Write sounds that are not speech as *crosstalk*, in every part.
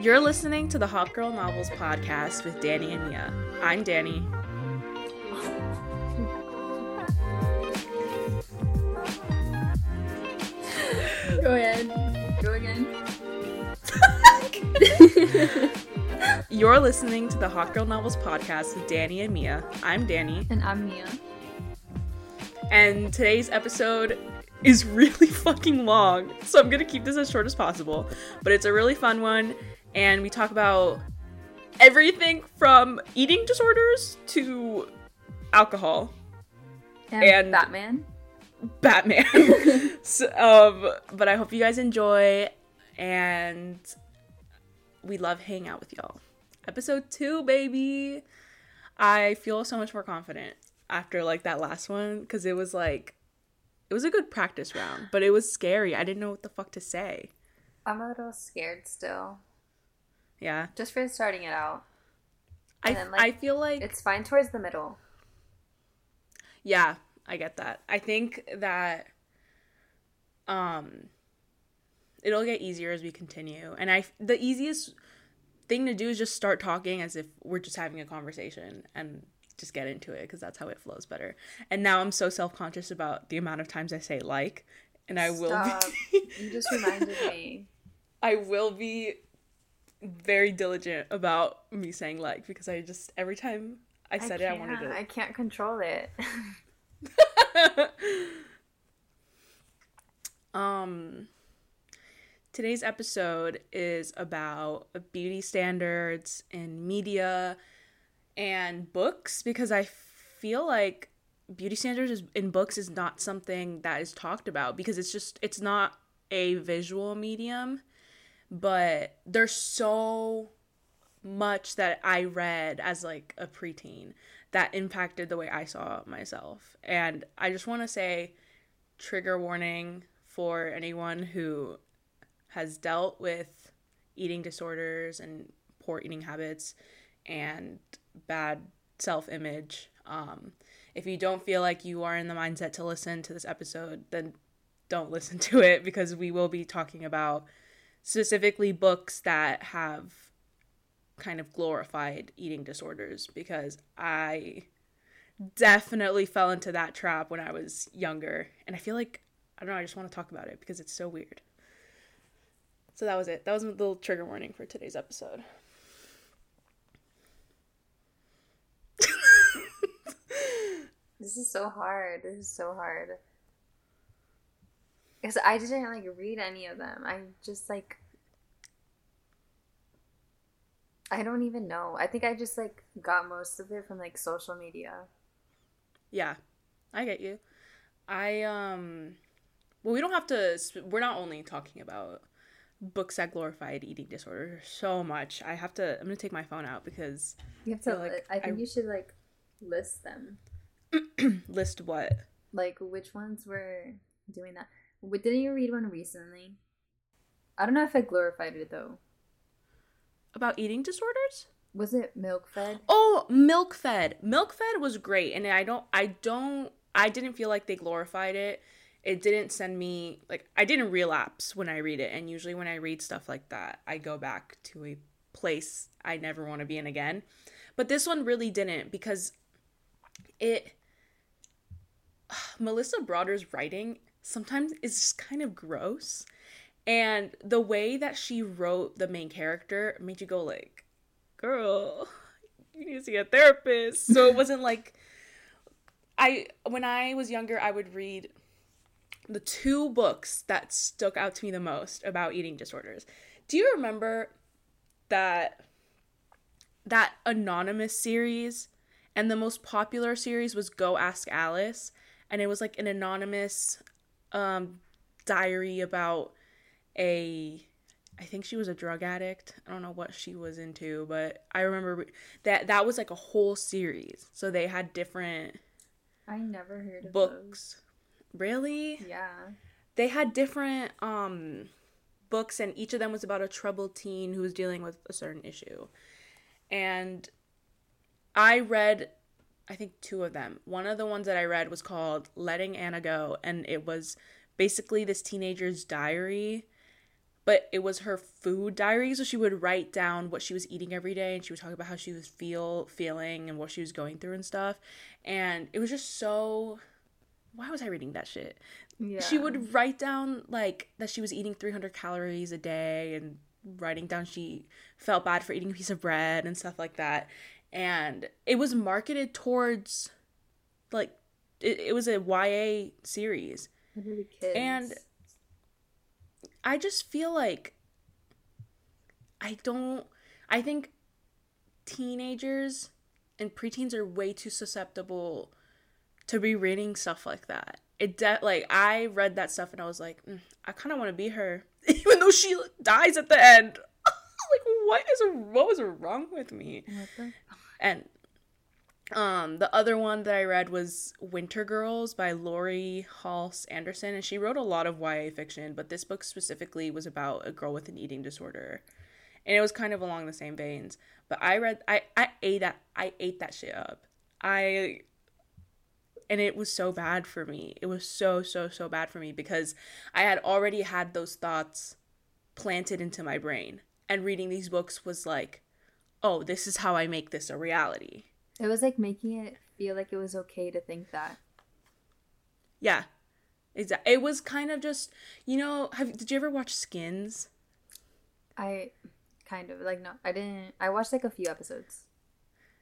You're listening to the Hot Girl Novels podcast with Dani and Mia. I'm Dani. Go ahead. Go again. *laughs* You're listening to the Hot Girl Novels podcast with Dani and Mia. I'm Dani. And I'm Mia. And today's episode is *laughs* really fucking long. So I'm going to keep this as short as possible. But it's a really fun one. And we talk about everything from eating disorders to alcohol. And, And- Batman. Batman. *laughs* *laughs* so, um, but I hope you guys enjoy, and we love hanging out with y'all. Episode two, baby. I feel so much more confident after like that last one because it was like it was a good practice round, but it was scary. I didn't know what the fuck to say. I'm a little scared still. Yeah, Just for starting it out. I then, like, I feel like It's fine towards the middle. Yeah, I get that. I think that um it'll get easier as we continue. And I the easiest thing to do is just start talking as if we're just having a conversation and just get into it because that's how it flows better. And now I'm so self-conscious about the amount of times I say like and I will be You just reminded me. *laughs* I will be very diligent about me saying like because I just every time I said it I wanted to I can't control it. *laughs* *laughs* um today's episode is about beauty standards in media and books because I feel like beauty standards is, in books is not something that is talked about because it's just it's not a visual medium but there's so much that I read as like a preteen that impacted the way I saw myself. And I just want to say trigger warning for anyone who has dealt with eating disorders and poor eating habits and bad self image. Um, if you don't feel like you are in the mindset to listen to this episode, then don't listen *laughs* to it because we will be talking about specifically books that have kind of glorified eating disorders because I definitely fell into that trap when I was younger. And I feel like, I don't know, I just want to talk about it because it's so weird. So that was it. That was a little trigger warning for today's episode. *laughs* This is so hard. This is so hard. Because I didn't like read any of them. I just like I don't even know. I think I just like got most of it from like social media. Yeah, I get you. I, um, well, we don't have to, sp- we're not only talking about books that glorified eating disorders so much. I have to, I'm going to take my phone out because You have to like li- I think I- you should like list them. *clears throat* list what? Like which ones were doing that. Wait, Didn't you read one recently? I don't know if I glorified it though. About eating disorders? Was it milk fed? Oh, Milk Fed. Milk Fed was great, and I don't, I don't, I didn't feel like they glorified it. It didn't send me like I didn't relapse when I read it, and usually when I read stuff like that, I go back to a place I never want to be in again. But this one really didn't because it. *sighs* Melissa Broder's writing sometimes is just kind of gross. And the way that she wrote the main character made you go like, girl, you need to see a therapist. So it wasn't like I when I was younger, I would read the two books that stuck out to me the most about eating disorders. Do you remember that that anonymous series and the most popular series was Go Ask Alice and it was like an anonymous um diary about a I think she was a drug addict. I don't know what she was into, but I remember that that was like a whole series. So they had different I never heard of books. Really? Yeah. They had different um books and each of them was about a troubled teen who was dealing with a certain issue. And I read I think two of them. One of the ones that I read was called Letting Ana Go and it was basically this teenager's diary but it was her food diary. So she would write down what she was eating every day and she would talk about how she was feel feeling and what she was going through and stuff. And it was just so why was I reading that shit? Yeah. She would write down like that she was eating 300 calories a day and writing down she felt bad for eating a piece of bread and stuff like that. And it was marketed towards like it, it was a YA series. And I just feel like I don't I think teenagers and preteens are way too susceptible to be reading stuff like that. It de- like I read that stuff and I was like, mm, I kind of want to be her, *laughs* even though she dies at the end. What is what was wrong with me? And um, the other one that I read was Wintergirls by Laurie Halse Anderson, and she wrote a lot of YA fiction, but this book specifically was about a girl with an eating disorder, and it was kind of along the same veins. But I read, I I ate that, I ate that shit up. I and it was so bad for me. It was so so so bad for me because I had already had those thoughts planted into my brain, and reading these books was like, oh, this is how I make this a reality it was like making it feel like it was okay to think that. Yeah. Exactly. It was kind of just, you know, have did you ever watch Skins? I kind of like no, I didn't. I watched like a few episodes.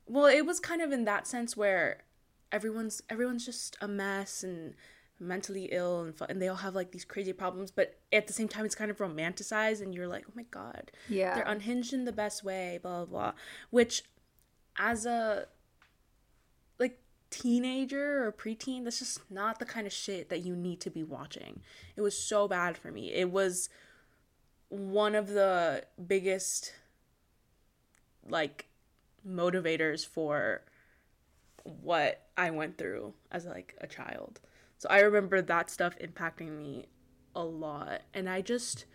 Well, it was kind of in that sense where everyone's everyone's just a mess and mentally ill and and they all have like these crazy problems, but at the same time it's kind of romanticized and you're like, "Oh my god." Yeah. They're unhinged in the best way, blah blah blah, which as a like teenager or preteen, that's just not the kind of shit that you need to be watching. It was so bad for me. It was one of the biggest like motivators for what I went through as like a child. So I remember that stuff impacting me a lot and I just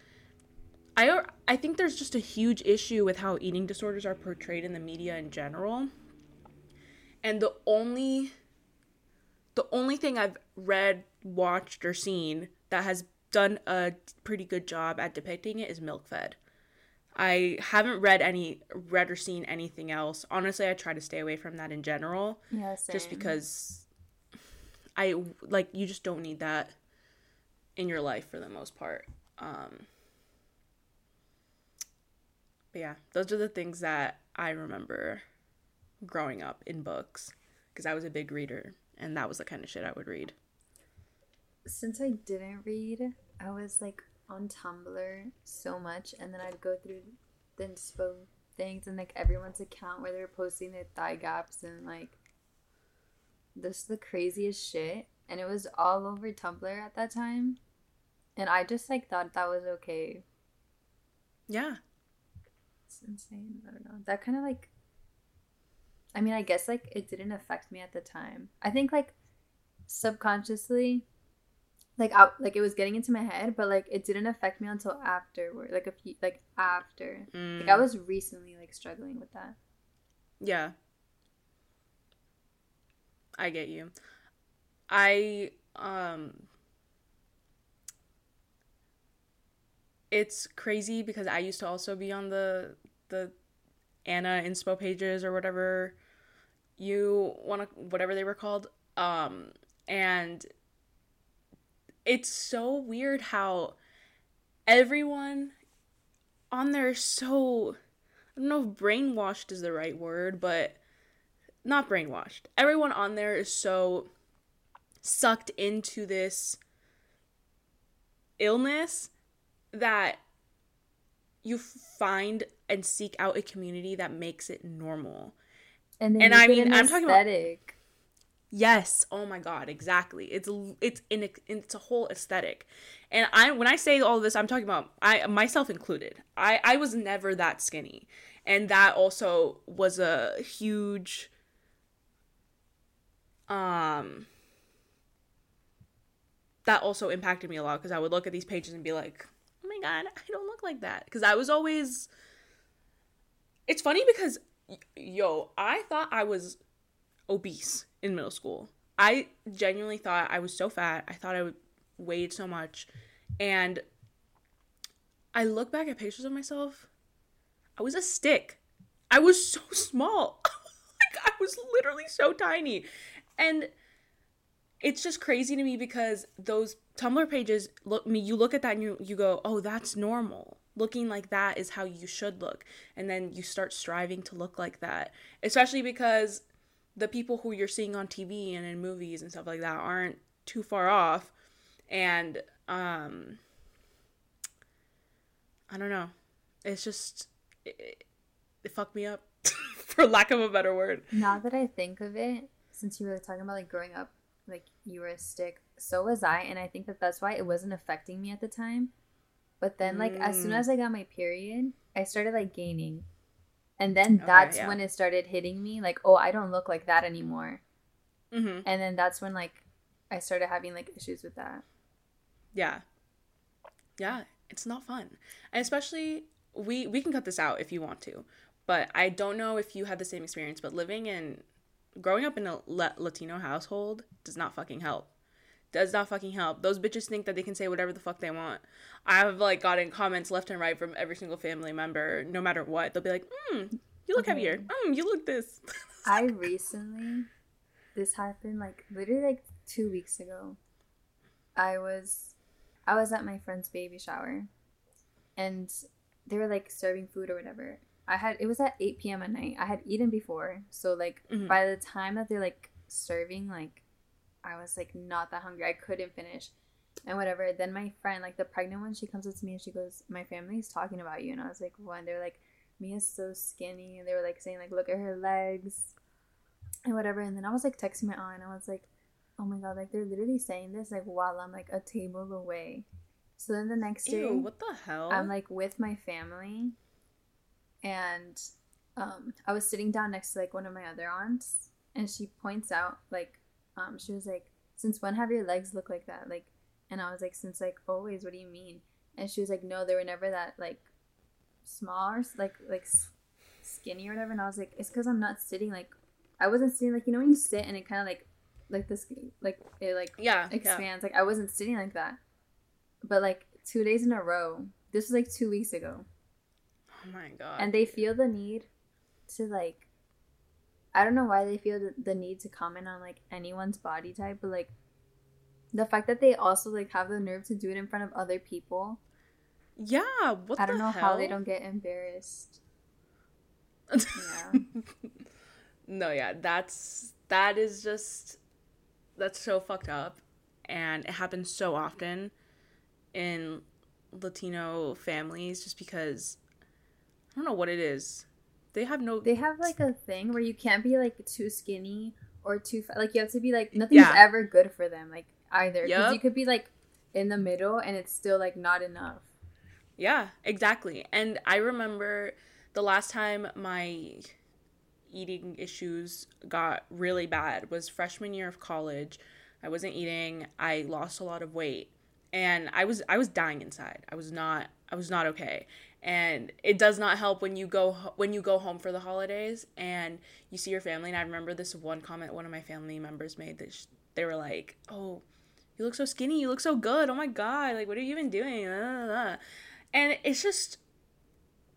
I I think there's just a huge issue with how eating disorders are portrayed in the media in general and the only the only thing I've read, watched, or seen that has done a pretty good job at depicting it is Milk Fed. I haven't read any read or seen anything else. Honestly, I try to stay away from that in general. Yeah, same. Just because I like you just don't need that in your life for the most part. Um But yeah, those are the things that I remember growing up in books because I was a big reader and that was the kind of shit I would read. Since I didn't read, I was like on Tumblr so much and then I'd go through the inspo things and like everyone's account where they're posting their thigh gaps and like this is the craziest shit and it was all over Tumblr at that time. And I just like thought that was okay. Yeah. It's insane. I don't know. That kind of like I mean, I guess like it didn't affect me at the time. I think like subconsciously, like out like it was getting into my head, but like it didn't affect me until afterward, like a few like after. Mm. Like I mm. was recently like struggling with that. Yeah. I get you. I um it's crazy because I used to also be on the the Ana inspo pages or whatever you want to whatever they were called um and it's so weird how everyone on there is so I don't know if brainwashed is the right word, but not brainwashed. Everyone on there is so sucked into this illness that you find and seek out a community that makes it normal. And, and I mean, I'm talking about Yes. Oh my god, exactly. It's it's in it's a whole aesthetic. And I when I say all this, I'm talking about I myself included. I I was never that skinny. And that also was a huge um that also impacted me a lot because I would look at these pages and be like, "Oh my god, I don't look like that." Because I was always It's funny because yo, I thought I was obese in middle school. I genuinely thought I was so fat. I thought I would weighed so much. And I look back at pictures of myself. I was a stick. I was so *laughs* small. *laughs* like I was literally so tiny. And it's just crazy to me because those Tumblr pages look me you look at that and you you go, "Oh, that's normal." Looking like that is how you should look. And then you start striving to look like that. Especially because the people who you're seeing on TV and in movies and stuff like that aren't too far off and um I don't know. It's just it, it fucked me up *laughs* for lack of a better word. Now that I think of it, since you were talking about like growing up, like you were a stick, so was I, and I think that that's why it wasn't affecting me at the time. But then, like mm. as soon as I got my period, I started like gaining, and then okay, that's yeah. when it started hitting me. Like, oh, I don't look like that anymore. Mm-hmm. And then that's when like I started having like issues with that. Yeah. Yeah, it's not fun. And especially we we can cut this out if you want to. But I don't know if you had the same experience, but living in growing up in a Latino household does not fucking help. Does not fucking help. Those bitches think that they can say whatever the fuck they want. I've like gotten comments left and right from every single family member, no matter what. They'll be like, "Hmm, you look okay. heavier. Hmm, you look this." *laughs* I recently, this happened like literally like two weeks ago. I was, I was at my friend's baby shower, and they were like serving food or whatever, I had it was at 8 p.m. at night. I had eaten before, so like mm-hmm. by the time that they're like serving, like I was like not that hungry. I couldn't finish, and whatever. Then my friend, like the pregnant one, she comes up to me and she goes, "My family's talking about you," and I was like, "What?" They're like, "Mia's so skinny," and they were like saying like, "Look at her legs," and whatever. And then I was like texting my aunt, and I was like, "Oh my god!" Like they're literally saying this like while I'm like a table away. So then the next day, Ew, what the hell? I'm like with my family and um, I was sitting down next to like one of my other aunts, and she points out like, um, she was like, "Since when have your legs look like that?" Like, and I was like, "Since like always." What do you mean? And she was like, "No, they were never that like small or like like skinny or whatever." And I was like, "It's because I'm not sitting like, I wasn't sitting like you know when you sit and it kind of like like this like it like yeah expands. Yeah. Like I wasn't sitting like that, but like two days in a row. This was like two weeks ago Oh my god. And they feel the need to like I don't know why they feel the, need to comment on like anyone's body type, but like the fact that they also like have the nerve to do it in front of other people. Yeah, what I don't know hell? how they don't get embarrassed. yeah. *laughs* no, yeah, that's that is just that's so fucked up and it happens so often in Latino families just because I don't know what it is. They have no. They have like a thing where you can't be like too skinny or too fat. Like you have to be like nothing's yeah. ever good for them. Like either because yep. you could be like in the middle and it's still like not enough. Yeah, exactly. And I remember the last time my eating issues got really bad was freshman year of college. I wasn't eating. I lost a lot of weight and I was I was dying inside. I was not I was not okay and it does not help when you go when you go home for the holidays and you see your family. And i remember this one comment one of my family members made that sh- they were like oh you look so skinny. You look so good. Oh my god. Like what are you even doing? And it's just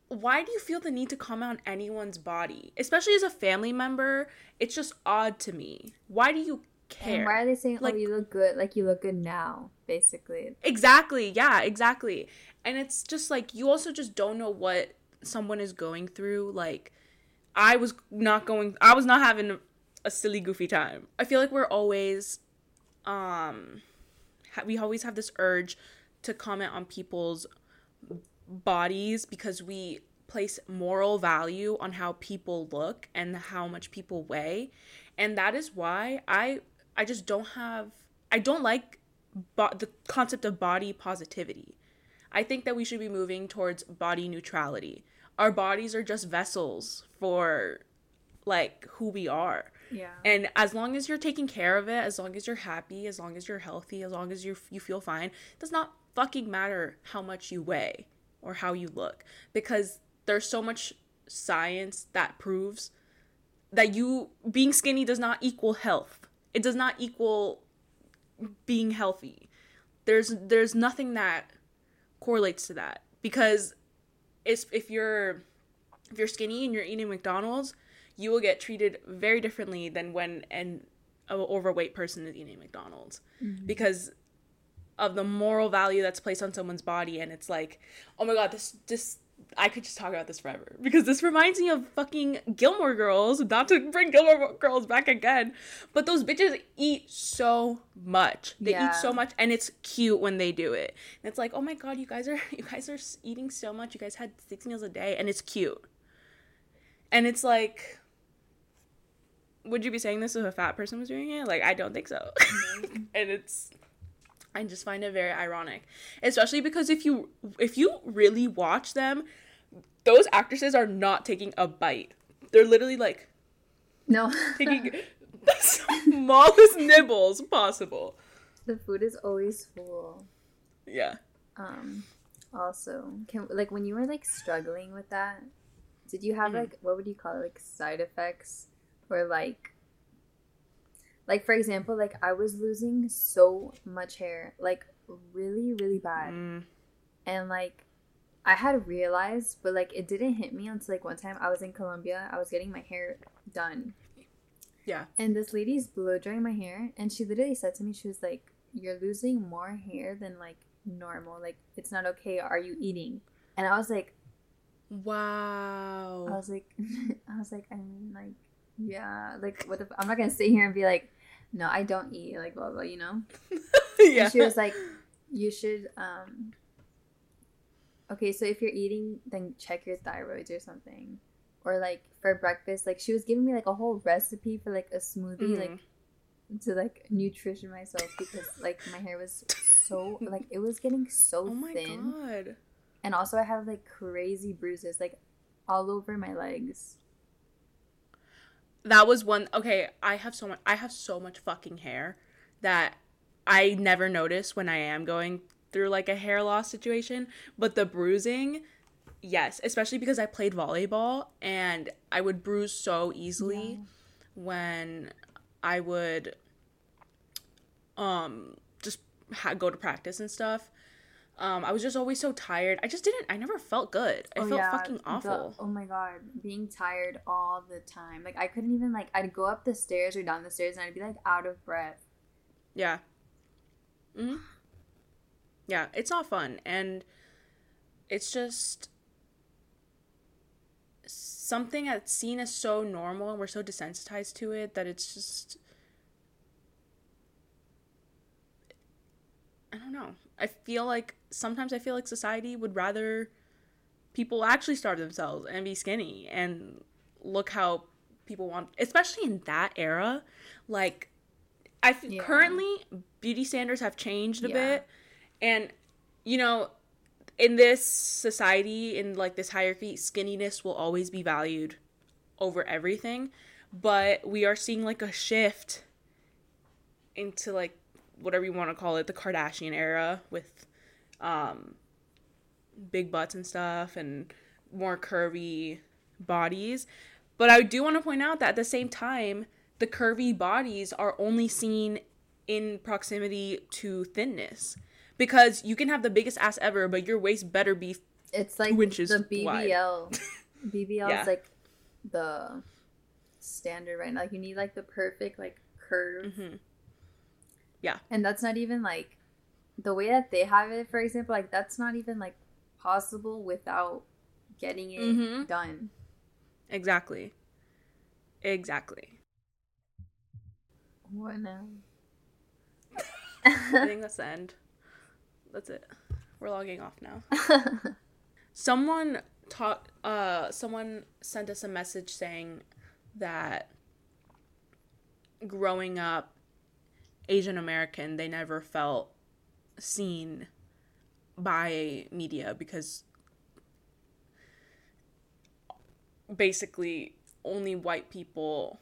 why do you feel the need to comment on anyone's body? Especially as a family member it's just odd to me. Why do you care? and why are they saying oh, like, oh you look good. Like you look good now basically? Exactly. Yeah exactly and it's just like you also just don't know what someone is going through. Like i was not going i was not having a silly goofy time. I feel like we're always um we always have this urge to comment on people's bodies because we place moral value on how people look and how much people weigh. And that is why i i just don't have i don't like bo- the concept of body positivity I think that we should be moving towards body neutrality. Our bodies are just vessels for like who we are. Yeah. And as long as you're taking care of it, as long as you're happy, as long as you're healthy, as long as you you feel fine, does not fucking matter how much you weigh or how you look because there's so much science that proves that you being skinny does not equal health. It does not equal being healthy. There's there's nothing that correlates to that. because it's, if you're if you're skinny and you're eating McDonald's, you will get treated very differently than when an overweight person is eating McDonald's mm-hmm. because of the moral value that's placed on someone's body and it's like oh my god this this I could just talk about this forever because this reminds me of fucking Gilmore Girls. Not to bring Gilmore Girls back again, but those bitches eat so much. They yeah. eat so much, and it's cute when they do it. And it's like, oh my god, you guys are *laughs* you guys are eating so much. You guys had six meals a day, and it's cute. And it's like, would you be saying this if a fat person was doing it? Like, I don't think so. *laughs* Mm-hmm. and it's I just find it very ironic, especially because if you if you really watch them, those actresses are not taking a bite. They're literally like no taking *laughs* the smallest nibbles possible. The food is always full. Yeah. Um also, can like when you were like struggling with that, did you have mm-hmm. like what would you call it like side effects or like like for example, like I was losing so much hair, like really, really bad. Mm. And like I had realized, but like it didn't hit me until like one time I was in Colombia. I was getting my hair done. Yeah. And this lady's blow drying my hair, and she literally said to me, she was like, "You're losing more hair than like normal. Like it's not okay. Are you eating?" And I was like, "Wow." I was like, *laughs* I was like, I mean like, yeah. Like what? The, I'm not gonna sit here and be like, no, I don't eat like blah blah, you know. *laughs* yeah. And she was like, you should um. Okay, so if you're eating, then check your thyroids or something, or like for breakfast, like she was giving me like a whole recipe for like a smoothie, mm-hmm. like to like nutrition myself because like my hair was so like it was getting so *laughs* oh thin. God. And also I have like crazy bruises like all over my legs that was one okay i have so much i have so much fucking hair that i never notice when i am going through like a hair loss situation but the bruising yes especially because i played volleyball and i would bruise so easily yeah. when i would um just ha- go to practice and stuff um, I was just always so tired. I just didn't. I never felt good. I oh, felt yeah. fucking awful. The, oh my god, being tired all the time. Like I couldn't even like. I'd go up the stairs or down the stairs, and I'd be like out of breath. Yeah. Hmm. Yeah, it's not fun, and it's just something that's seen as so normal, and we're so desensitized to it that it's just. I don't know. I feel like sometimes I feel like society would rather people actually starve themselves and be skinny and look how people want especially in that era like I yeah. currently beauty standards have changed a yeah. bit and you know in this society in like this hierarchy skinniness will always be valued over everything but we are seeing like a shift into like whatever you want to call it, the Kardashian era with um, big butts and stuff and more curvy bodies. But I do want to point out that at the same time, the curvy bodies are only seen in proximity to thinness. Because you can have the biggest ass ever, but your waist better be it's like two inches the BBL. *laughs* BBL yeah. is like the standard right now. Like you need like the perfect like curve. Mm-hmm. Yeah. And that's not even like the way that they have it, for example, like that's not even like possible without getting it mm-hmm. done. Exactly. Exactly. What now? I think that's the *laughs* end. That's it. We're logging off now. *laughs* someone taught uh someone sent us a message saying that growing up Asian American, they never felt seen by media because basically only white people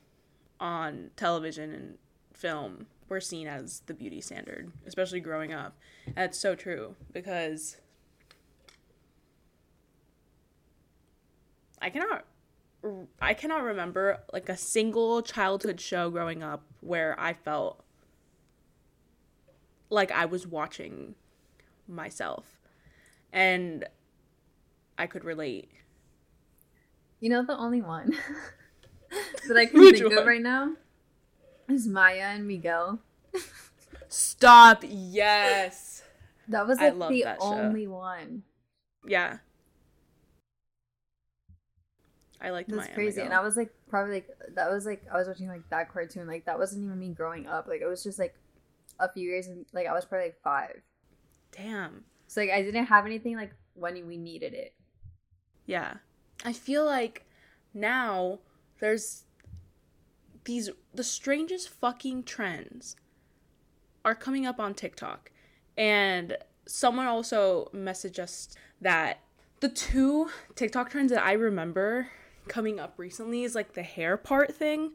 on television and film were seen as the beauty standard, especially growing up. That's so true because I cannot I cannot remember like a single childhood show growing up where I felt like I was watching myself. And I could relate. You know, the only one *laughs* that I can Which think one? of right now is Maya and Miguel. Stop. Yes. That was like the that show. only one. Yeah. I liked That's Maya crazy. Miguel. And I was like, probably like that was like I was watching like that cartoon. Like that wasn't even me growing up. Like it was just like a few years and like I was probably like five. Damn. So like I didn't have anything like when we needed it. Yeah. I feel like now there's these the strangest fucking trends are coming up on TikTok. And someone also messaged us that the two TikTok trends that I remember coming up recently is like the hair part thing.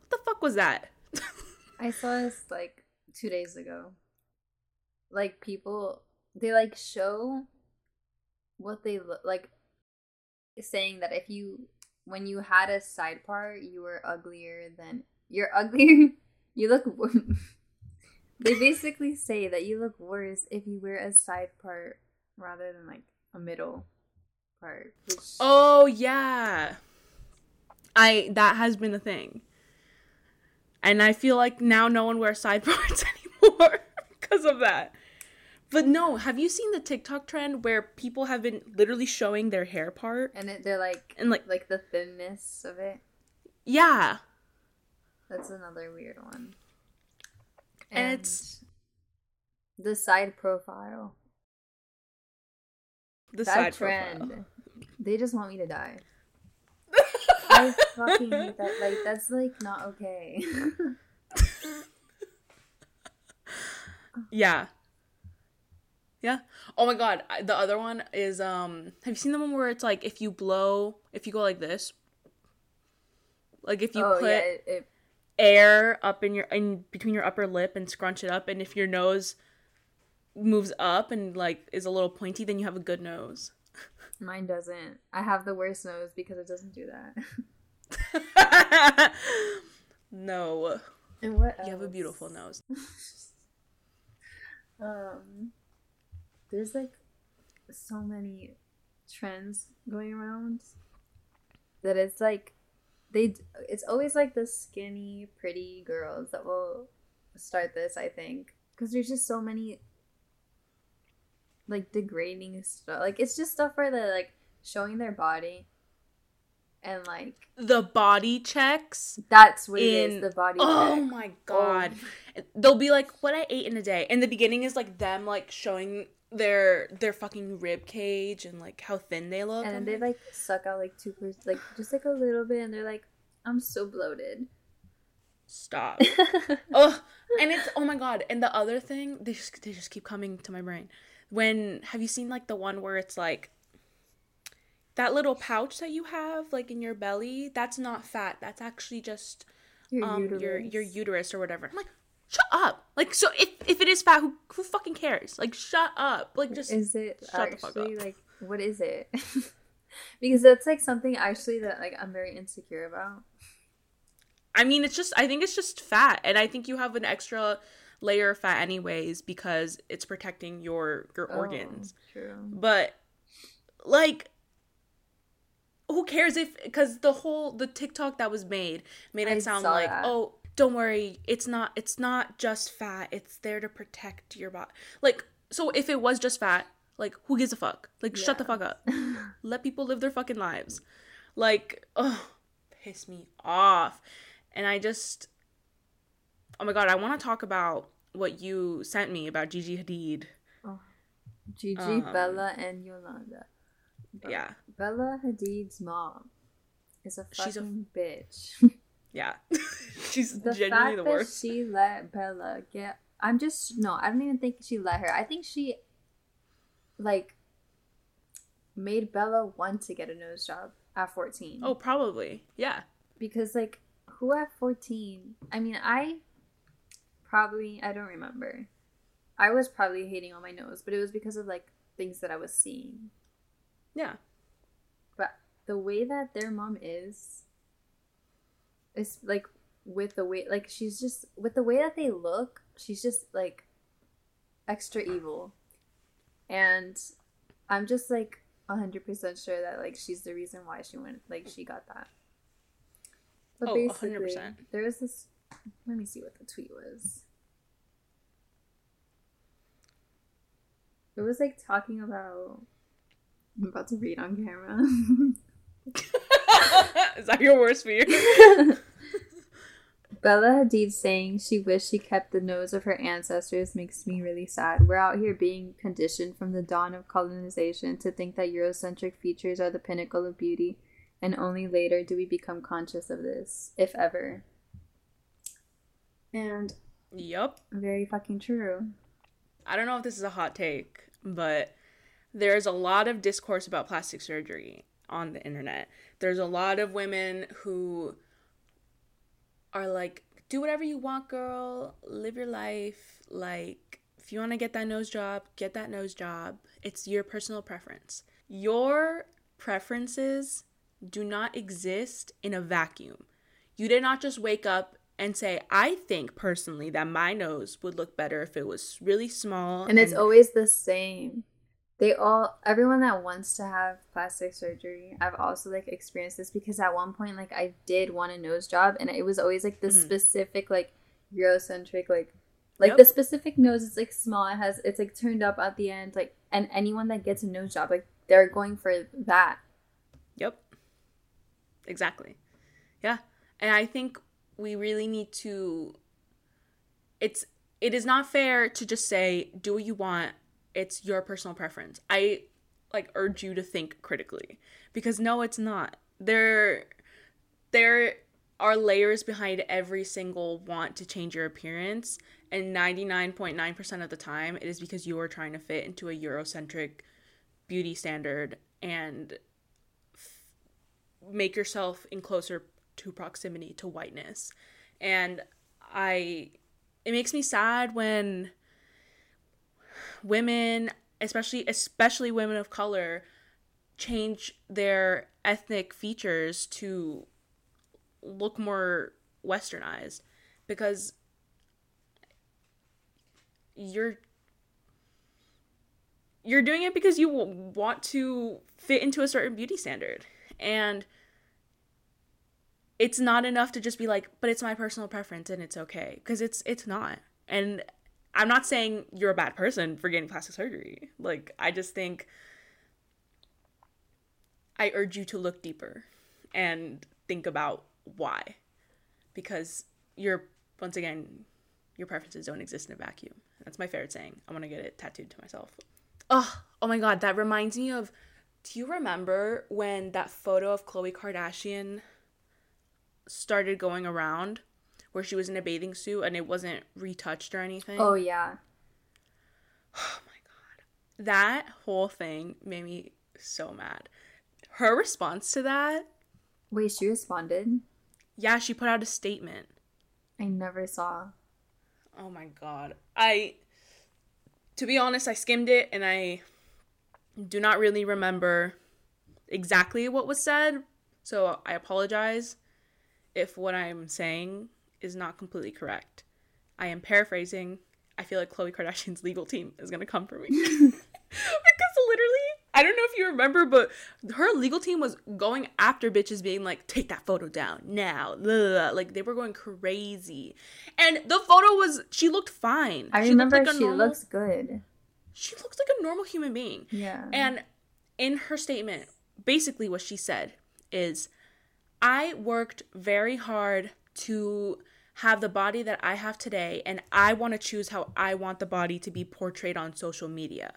What the fuck was that? *laughs* I saw this like two days ago. Like people, they like show what they look like, saying that if you, when you had a side part, you were uglier than you're uglier. *laughs* You look. *laughs* they basically say that you look worse if you wear a side part rather than like a middle part. Which, Oh yeah. I that has been a thing. And I feel like now no one wears side parts *laughs* anymore because of that. But no, have you seen the TikTok trend where people have been literally showing their hair part? and it, they're like, And like like the thinness of it. yeah. That's another weird one. And it's- the side profile. The that side trend. profile. They just want me to die. I fucking hate that. Like that's like not okay. *laughs* Yeah. Yeah. Oh my god, the other one is um have you seen the one where it's like if you blow, if you go like this? Like if you oh put yeah, it, it, air up in your in between your upper lip and scrunch it up and if your nose moves up and like is a little pointy then you have a good nose mine doesn't. I have the worst nose because it doesn't do that. *laughs* no And what? else? you have a beautiful nose *laughs* Um, there's like so many trends going around that it's like they. It's always like the skinny, pretty girls that will start this. I think because there's just so many like degrading stuff. Like it's just stuff where they're like showing their body. And like the body checks that's what it In- is, the body oh check. my oh. god they'll be like what i ate in a day and the beginning is like them like showing their their fucking rib cage and like how thin they look and then they like suck out like two percent, like just like a little bit, and they're like, "I'm so bloated." stop *laughs* oh and it's oh my god and the other thing they just they just keep coming to my brain when have you seen like the one where it's like that little pouch that you have like in your belly that's not fat that's actually just Your um uterus. your your uterus or whatever i'm like shut up like so if if it is fat who who fucking cares like shut up like just is it shut the fuck actually up. like what is it? *laughs* because that's like something actually that like I'm very insecure about. i mean it's just i think it's just fat and i think you have an extra layer of fat anyways because it's protecting your your oh, organs. Oh, true. but like who cares if because the whole the tiktok that was made made it I sound like that. oh don't worry it's not it's not just fat it's there to protect your body like so if it was just fat like who gives a fuck? Like shut the fuck up. *laughs* Let people live their fucking lives. Like oh piss me off. And i just oh my god i want to talk about what you sent me about gigi hadid Gigi, Um, Bella, and Yolanda. Be- yeah Bella Hadid's mom is a She's a- fucking bitch. *laughs* yeah *laughs* she's the genuinely fact the that worst she let Bella get I'm just no, I don't even think she let her. I think she like made Bella want to get a nose job at 14. oh probably yeah because like who at 14? I mean, I probably I don't remember. I was probably hating on my nose, but it was because of like things that I was seeing. yeah But the way that their mom is is like with the way like she's just with the way that they look, she's just like extra evil. And I'm just like hundred percent sure that like she's the reason why she went like she got that. But Oh, basically, 100%. there was this. Let me see what the tweet was. It was like talking about. I'm about to read on camera. *laughs* Is that your worst fear? *laughs* Bella Hadid saying she wished she kept the nose of her ancestors makes me really sad. We're out here being conditioned from the dawn of colonization to think that Eurocentric features are the pinnacle of beauty, and only later do we become conscious of this, if ever. And yep. very fucking true. I don't know if this is a hot take, but there's a lot of discourse about plastic surgery on the internet. There's a lot of women who are like, do whatever you want, girl. Live your life. Like, if you want to get that nose job, get that nose job. It's your personal preference. Your preferences do not exist in a vacuum. You did not just wake up and say, I think personally that my nose would look better if it was really small. And it's always the same. They all, everyone that wants to have plastic surgery, I've also like experienced this because at one point, like, I did want a nose job, and it was always like the Mhm. specific, like, Eurocentric, like, like Yep. the specific nose is like small. It has, it's like turned up at the end, like, and anyone that gets a nose job, like, they're going for that. Yep. Exactly. Yeah. And I think we really need to it's it is not fair to just say do what you want. It's your personal preference. I like urge you to think critically because no it's not. There there are layers behind every single want to change your appearance and 99.9% of the time it is because you are trying to fit into a eurocentric beauty standard and make yourself in closer to proximity to whiteness. And I it makes me sad when women, especially especially women of color, change their ethnic features to look more westernized because you're you're doing it because you want to fit into a certain beauty standard and it's not enough to just be like but it's my personal preference and it's okay. Because it's it's not. And i'm not saying you're a bad person for getting plastic surgery. Like i just think i urge you to look deeper and think about why. Because your once again your preferences don't exist in a vacuum. That's my favorite saying. I want to get it tattooed to myself. Oh oh my god that reminds me of do you remember when that photo of Khloe Kardashian started going around where she was in a bathing suit and it wasn't retouched or anything? Oh, yeah. Oh *sighs* my god. That whole thing made me so mad. Her response to that, Wait, she responded? yeah, she put out a statement. I never saw. Oh my god. I to be honest, I skimmed it and I do not really remember exactly what was said. So I apologize if what I'm saying is not completely correct. I am paraphrasing. I feel like Khloe Kardashian's legal team is going to come for me. *laughs* because literally, I don't know if you remember, but her legal team was going after bitches being like, take that photo down now. Blah. Like, they were going crazy. And the photo was, she looked fine. I She looked remember like a she normal- looks good. She looks like a normal human being. Yeah. And in her statement, basically what she said is I worked very hard to have the body that I have today, and I want to choose how I want the body to be portrayed on social media.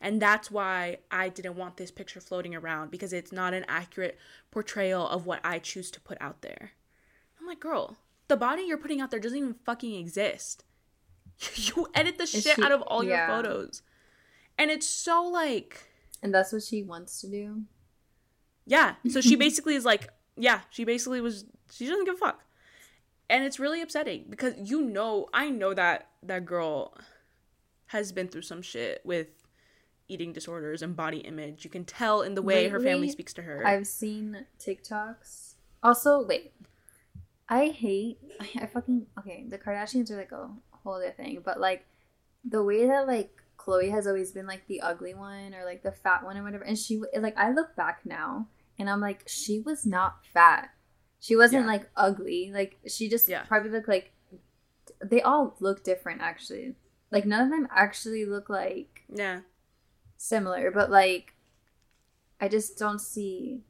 And that's why I didn't want this picture floating around because it's not an accurate portrayal of what I choose to put out there. I'm like, girl, the body you're putting out there doesn't even fucking exist. *laughs* You edit the shit she- out of all your photos. And it's so like and that's what she wants to do. yeah. So she basically is like, yeah, she basically was she doesn't give a fuck. And it's really upsetting because you know, I know that that girl has been through some shit with eating disorders and body image. You can tell in the way her family speaks to her. I've seen TikToks. Also, wait. I hate. I fucking okay. The Kardashians are like a whole other thing, but like the way that like Khloe has always been like the ugly one or like the fat one or whatever. And she like I look back now and I'm like she was not fat. She wasn't Yeah. like ugly. Like she just Yeah. probably looked like they all look different actually. Like none of them actually look like Yeah. similar, but like I just don't see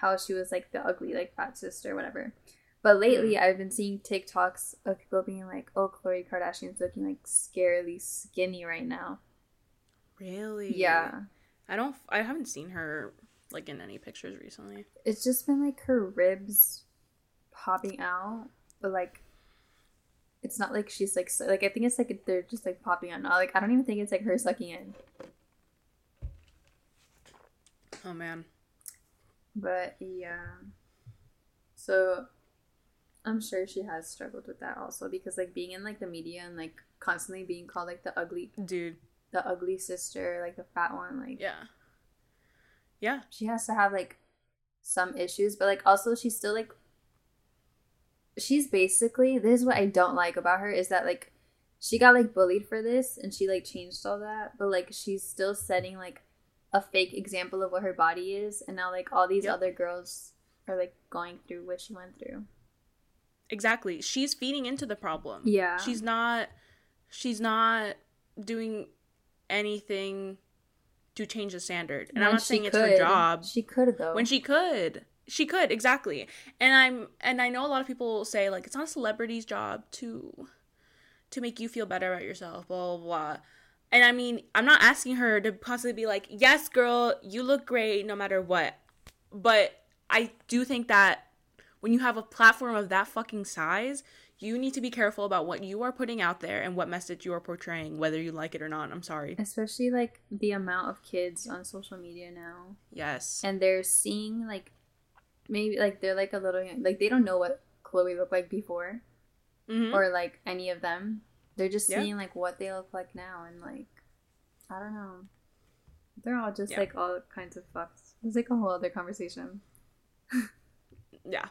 how she was like the ugly like fat sister or whatever. But lately mm. I've been seeing TikToks of people being like, "Oh, Khloe Kardashian's looking like scarily skinny right now." Really? Yeah. I don't. I haven't seen her like in any pictures recently. It's just been like her ribs popping out, but like it's not like she's like like I think it's like they're just like popping out. Now. Like I don't even think it's like her sucking in. Oh man. But yeah. So I'm sure she has struggled with that also because like being in like the media and like constantly being called like the ugly Dude. the ugly sister, like the fat one, like Yeah. Yeah. she has to have like some issues, but like also she's still like she's basically this is what I don't like about her is that like she got like bullied for this and she like changed all that, but like she's still setting like a fake example of what her body is and now like all these Yep. other girls are like going through what she went through. Exactly. She's feeding into the problem. Yeah. She's not. She's not doing anything to change the standard. And I'm not saying it's her job. She could though. when she could she could exactly and i'm and i know a lot of people say like it's not a celebrity's job to to make you feel better about yourself blah blah blah and i mean i'm not asking her to possibly be like yes girl you look great no matter what but i do think that when you have a platform of that fucking size you need to be careful about what you are putting out there and what message you are portraying whether you like it or not i'm sorry especially like the amount of kids on social media now yes and they're seeing like maybe like they're like a little young, like they don't know what Khloe looked like before Mhm. or like any of them. They're just Yeah. seeing like what they look like now and like I don't know. They're all just Yeah. like all kinds of fucks. It's like a whole other conversation. *laughs* Yeah.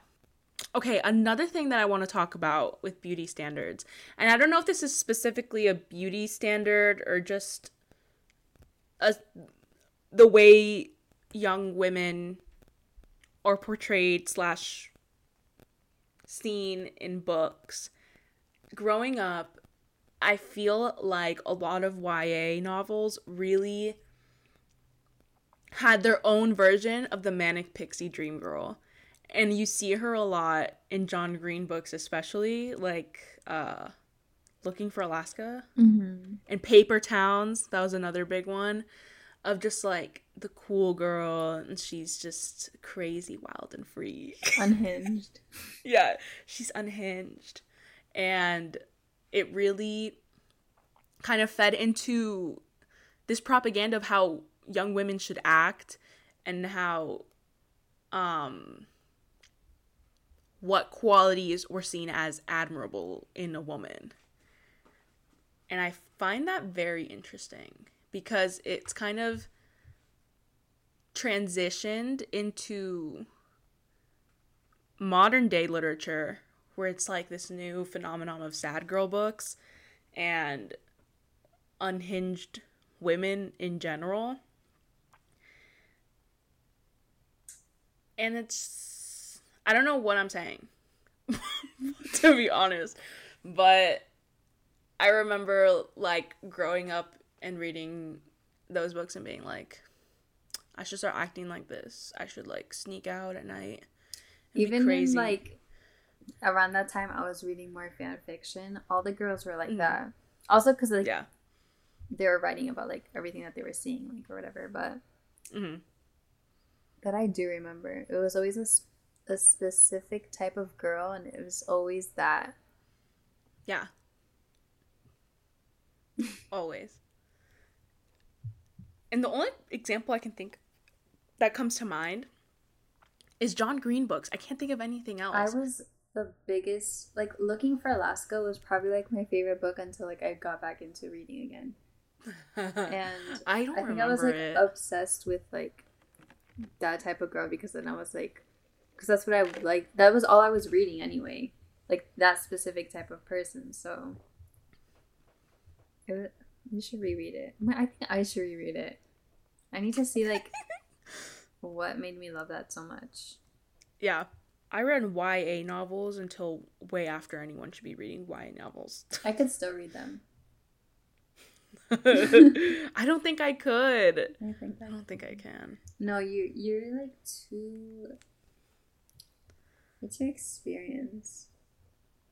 Okay, another thing that I want to talk about with beauty standards, and I don't know if this is specifically a beauty standard or just a the way young women are portrayed slash seen in books. Growing up, I feel like a lot of YA novels really had their own version of the manic pixie dream girl and you see her a lot in John Green books, especially like uh, Looking for Alaska Mm-hmm. and Paper Towns. That was another big one of just like the cool girl, and she's just crazy, wild, and free. Unhinged. *laughs* yeah, she's unhinged, and it really kind of fed into this propaganda of how young women should act and how um what qualities were seen as admirable in a woman. And I find that very interesting because it's kind of transitioned into modern day literature where it's like this new phenomenon of sad girl books and unhinged women in general. And it's I don't know what I'm saying *laughs* to be honest, but I remember like growing up and reading those books and being like I should start acting like this. I should like sneak out at night. and be Even crazy. like around that time I was reading more fan fiction, all the girls were like Mhm. that. Also cuz like yeah. they were writing about like everything that they were seeing like or whatever, but hmm But I do remember it was always a, s- a specific type of girl, and it was always that. Yeah. *laughs* Always. And the only example I can think that comes to mind is John Green books. I can't think of anything else. I was the biggest like looking for Alaska was probably like my favorite book until like I got back into reading again, *laughs* and I don't I think remember I was like it. obsessed with like that type of girl because then I was like, because that's what I like. That was all I was reading anyway, like that specific type of person. So You should reread it. I think I should reread it. I need to see like *laughs* what made me love that so much. Yeah. I read YA novels until way after anyone should be reading YA novels. I could still read them. *laughs* I don't think I could. I think I don't think I can. No, you you're like too. It's your experience.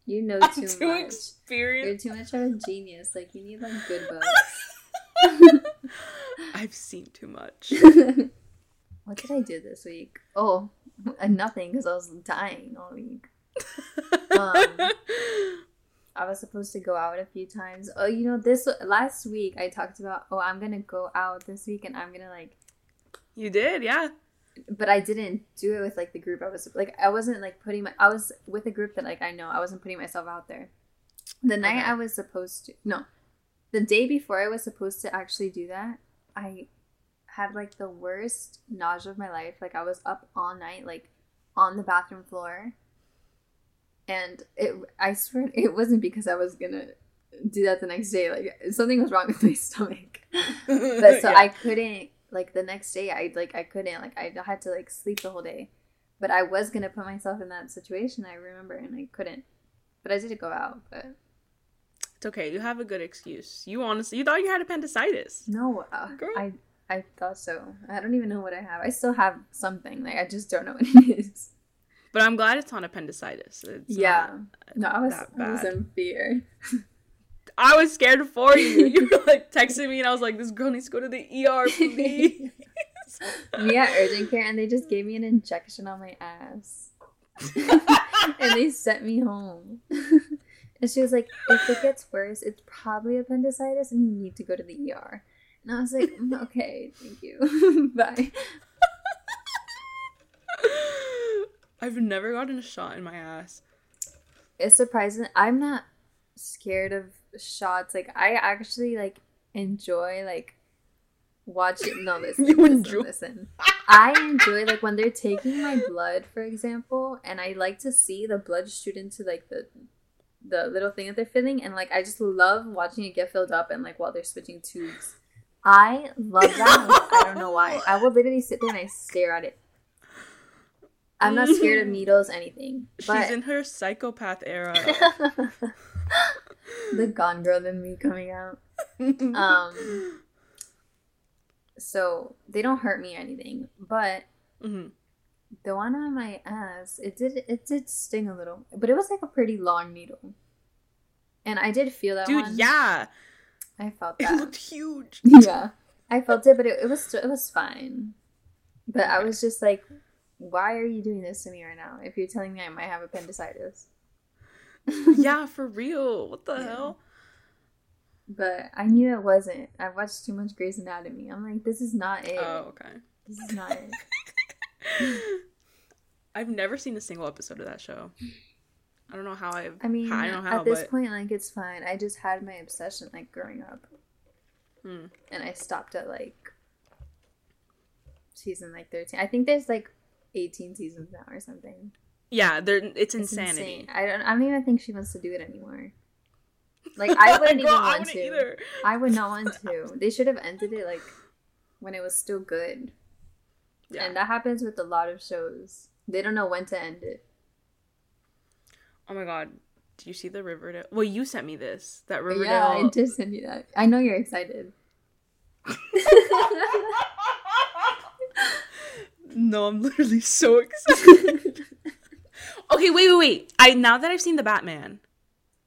You know I'm too, too much. experienced. You're too much of a genius. Like you need like good books. *laughs* I've seen too much. *laughs* what did I do this week? Oh, nothing because I was dying all week. Um, I was supposed to go out a few times. Oh, you know, this last week I talked about, oh, I'm gonna go out this week and I'm gonna like, you did, yeah. But I didn't do it with like the group. I was like, I wasn't like putting my, I was with a group that like I know. I wasn't putting myself out there. The night I was supposed to, no, the day before I was supposed to actually do that, I had like the worst nausea of my life. Like I was up all night, like on the bathroom floor. And it, I swear, *laughs* it wasn't because I was gonna do that the next day. Like something was wrong with my *laughs* stomach. *laughs* But so Yeah. I couldn't like the next day. I like I couldn't like I had to like sleep the whole day. But I was gonna put myself in that situation. I remember, and I couldn't. But I did go out. But It's okay. You have a good excuse. You honestly, you thought you had appendicitis. no, uh, Girl. I I thought so. I don't even know what I have. I still have something. Like I just don't know *laughs* what it is. But I'm glad it's not appendicitis. It's yeah. No, I was I was in fear. *laughs* I was scared for you. *laughs* You were like texting me, and I was like, "This girl needs to go to the ER, *laughs* please." yeah, urgent care, and they just gave me an injection on my ass. *laughs* and they sent me home. and she was like, if it gets worse, it's probably appendicitis and you need to go to the ER. And I was like, "Mm, okay, thank you. Bye. I've never gotten a shot in my ass. It's surprising. I'm not scared of shots. Like, I actually, like, enjoy, like, watching. No, *laughs* listen. You listen, enjoy- listen. I enjoy, like, when they're taking my blood, for example, and I like to see the blood shoot into, like, the the little thing that they're filling and like I just love watching it get filled up and like while they're switching tubes. I love that. I don't know why. I will literally sit there and I stare at it. I'm not scared of *laughs* needles, anything. But She's in her psychopath era. *laughs* the gone girl in me coming out. Um *laughs* so they don't hurt me or anything. But Mhm. the one on my ass, it did it did sting a little. But it was like a pretty long needle. And I did feel that one. Dude, one. yeah, I felt that. it looked huge. *laughs* yeah i felt it but it, it was it was fine but i was just like why are you doing this to me right now if you're telling me i might have appendicitis *laughs* yeah, for real. What the Yeah. hell? but i knew it wasn't i watched too much Grey's anatomy i'm like this is not it Oh, okay. this is not it *laughs* I've never seen a single episode of that show. I don't know how I've. i mean I don't know how, at this but point like it's fine i just had my obsession like growing up Hmm. and i stopped at like season like 13 i think there's like 18 seasons now or something yeah, they're it's insanity. insane. I don't. I don't even think she wants to do it anymore. *laughs* Like I wouldn't Girl, even I want wouldn't to. either. I would not want *laughs* to. They should have ended it like when it was still good. Yeah. And that happens with a lot of shows. They don't know when to end it. oh my god, do you see the Riverdale? Well, you sent me this. That But yeah, I did send you that. I know you're excited. *laughs* no, I'm literally so excited. Okay, wait, wait, wait. I now that I've seen the Batman,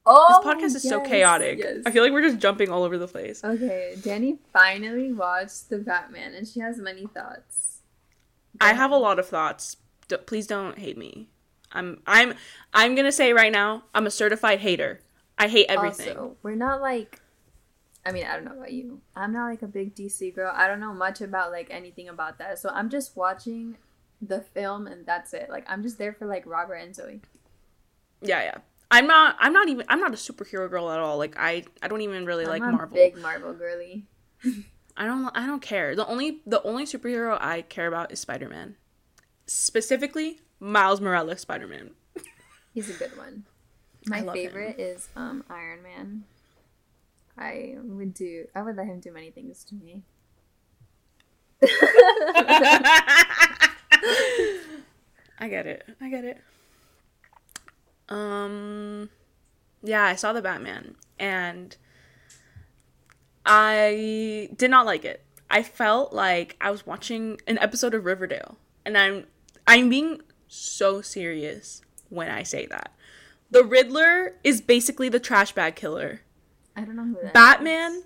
oh, this podcast is so chaotic. yes. I feel like we're just jumping all over the place. Okay, Dani finally watched the Batman, and she has many thoughts. I have a lot of thoughts. D- please don't hate me. I'm I'm I'm gonna say right now, I'm a certified hater. I hate everything. Also, we're not like I mean, I don't know about you. I'm not like a big DC girl. I don't know much about like anything about that. So I'm just watching the film and that's it. Like I'm just there for like Robert and Zoe. Yeah, yeah. I'm not. I'm not even. I'm not a superhero girl at all. Like I. I don't even really like I'm a Marvel. big Marvel girly. *laughs* I don't. I don't care. The only. The only superhero I care about is Spider Man. Specifically, Miles Morales Spider Man. *laughs* He's a good one. My love him. favorite is um Iron Man. I would do. I would let him do many things to me. *laughs* I get it. I get it. Um yeah, I saw the Batman and I did not like it. I felt like I was watching an episode of Riverdale. And I'm I'm being so serious when I say that. The Riddler is basically the trash bag killer. I don't know who that Batman is.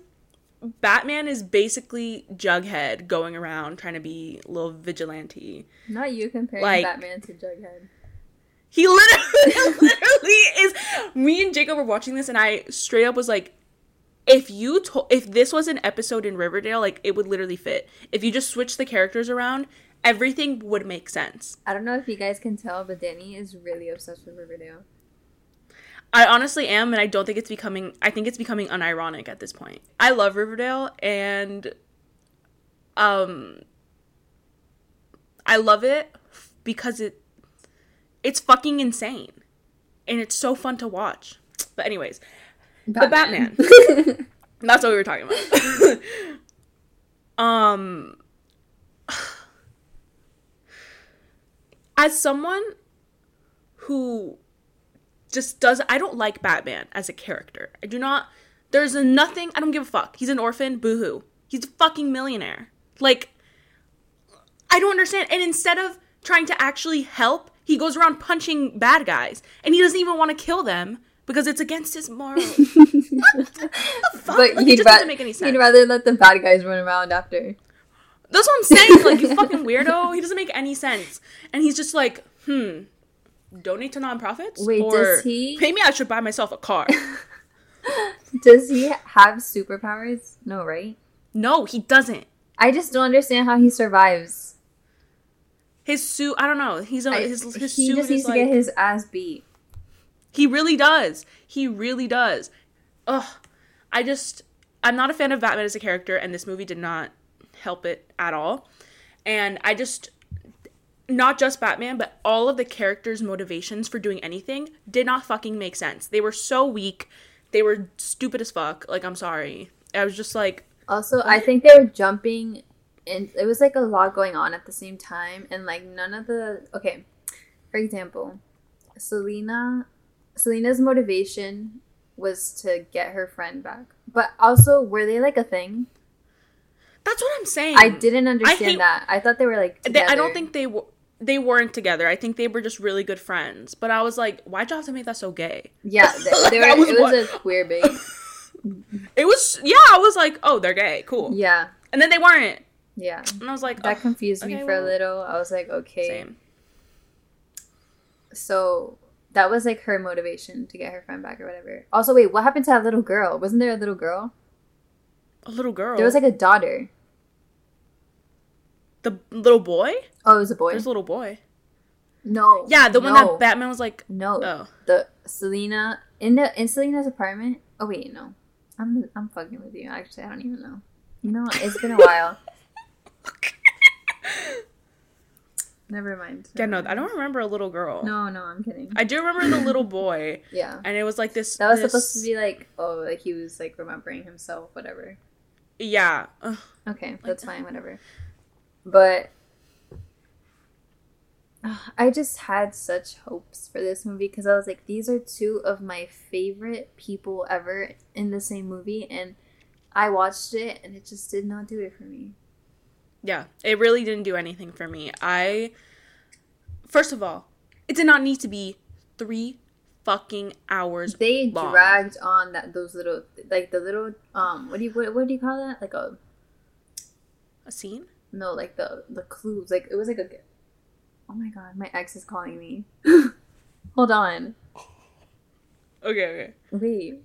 Batman is basically Jughead going around trying to be a little vigilante. Not you comparing Like- Batman to Jughead. He literally, *laughs* literally is. Me and Jacob were watching this, and I straight up was like, if you told, if this was an episode in Riverdale, like it would literally fit. If you just switch the characters around, everything would make sense. I don't know if you guys can tell, but Dani is really obsessed with Riverdale. I honestly am, and I don't think it's becoming. I think it's becoming unironic at this point. I love Riverdale, and um, I love it because it it's fucking insane, and it's so fun to watch. But anyways, the Batman. *laughs* That's what we were talking about. *laughs* um, as someone who just does, I don't like Batman as a character. I do not. There's nothing. I don't give a fuck. He's an orphan. Boohoo. He's a fucking millionaire. Like, I don't understand. And instead of trying to actually help, he goes around punching bad guys, and he doesn't even want to kill them because it's against his morals. *laughs* what the fuck? But like, he'd, it just ra- doesn't make any sense. he'd rather let the bad guys run around after. That's what I'm saying. Like, you fucking weirdo. He doesn't make any sense. And he's just like, hmm, donate to nonprofits? Wait, or does he- Maybe I should buy myself a car. *laughs* Does he have superpowers? No, right? no, he doesn't. I just don't understand how he survives. His suit, I don't know. He's a, I- his, his he suit just needs to like, get his ass beat. he really does. He really does. Ugh. I just, I'm not a fan of Batman as a character, and this movie did not help it at all. And I just, not just Batman, but all of the characters' motivations for doing anything did not fucking make sense. They were so weak. They were stupid as fuck. Like, I'm sorry. I was just like, Also, I think they were jumping, and it was like a lot going on at the same time, and like none of the okay. For example, Selina, Selina's motivation was to get her friend back, but also were they like a thing? that's what I'm saying. I didn't understand hate- that. I thought they were like. They, I don't think they were. They weren't together. I think they were just really good friends. But I was like, why'd y'all have to make that so gay? Yeah, *laughs* they, they were, was it was what- a queer *laughs* bait. It was, yeah, I was like, oh, they're gay. Cool. Yeah, And then they weren't. yeah. And I was like, That oh, confused me okay, for a little. I was like, okay. Same. So that was like her motivation to get her friend back or whatever. Also, wait, what happened to that little girl? Wasn't there a little girl? A little girl. There was like a daughter. The little boy? Oh, it was a boy. There's a little boy. no. Yeah, the one no, that Batman was like, No. oh. The Selina in the in Selina's apartment. Oh wait, no. I'm I'm fucking with you. Actually, I don't even know. You know, it's been a while. *laughs* Never mind. Yeah, no, I don't remember a little girl. No, no, I'm kidding. I do remember the little boy. *laughs* yeah. And it was like this. That was this- supposed to be like, oh, like he was like remembering himself, whatever. Yeah. Ugh. Okay, that's fine, whatever. But I just had such hopes for this movie because I was like, these are two of my favorite people ever in the same movie, and I watched it and it just did not do it for me. Yeah, it really didn't do anything for me. I first of all, it did not need to be three fucking hours. They long. dragged on that those little like the little um what do you what, what do you call that like a A scene? No like the the clues like it was like a oh my god my ex is calling me *laughs* hold on Okay, okay. Wait.